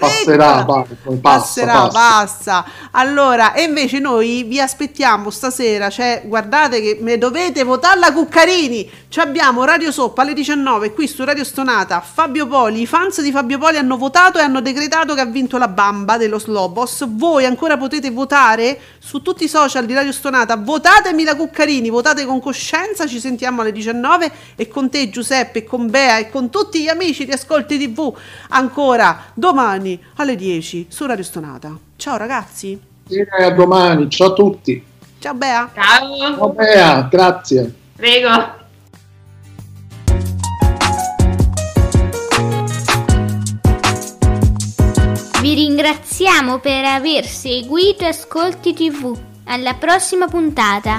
Passerà, passa, passerà, passa. passa. Allora, e invece noi vi aspettiamo stasera, cioè guardate che me dovete votare la Cuccarini. Ci abbiamo Radio Soppa alle 19 qui su Radio Stonata. Fabio Poli, i fans di Fabio Poli hanno votato e hanno decretato che ha vinto la bamba dello Slobos. Voi ancora potete votare su tutti i social di Radio Stonata. Votatemi la Cuccarini, votate con coscienza. Ci sentiamo alle 19 e con te Giuseppe, con Bea e con tutti gli amici di Ascolti TV ancora domani alle 10 su Radio Stonata. Ciao ragazzi. E a domani, ciao a tutti. Ciao Bea. Ciao. Ciao Bea, grazie. Prego. Vi ringraziamo per aver seguito Ascolti TV. Alla prossima puntata.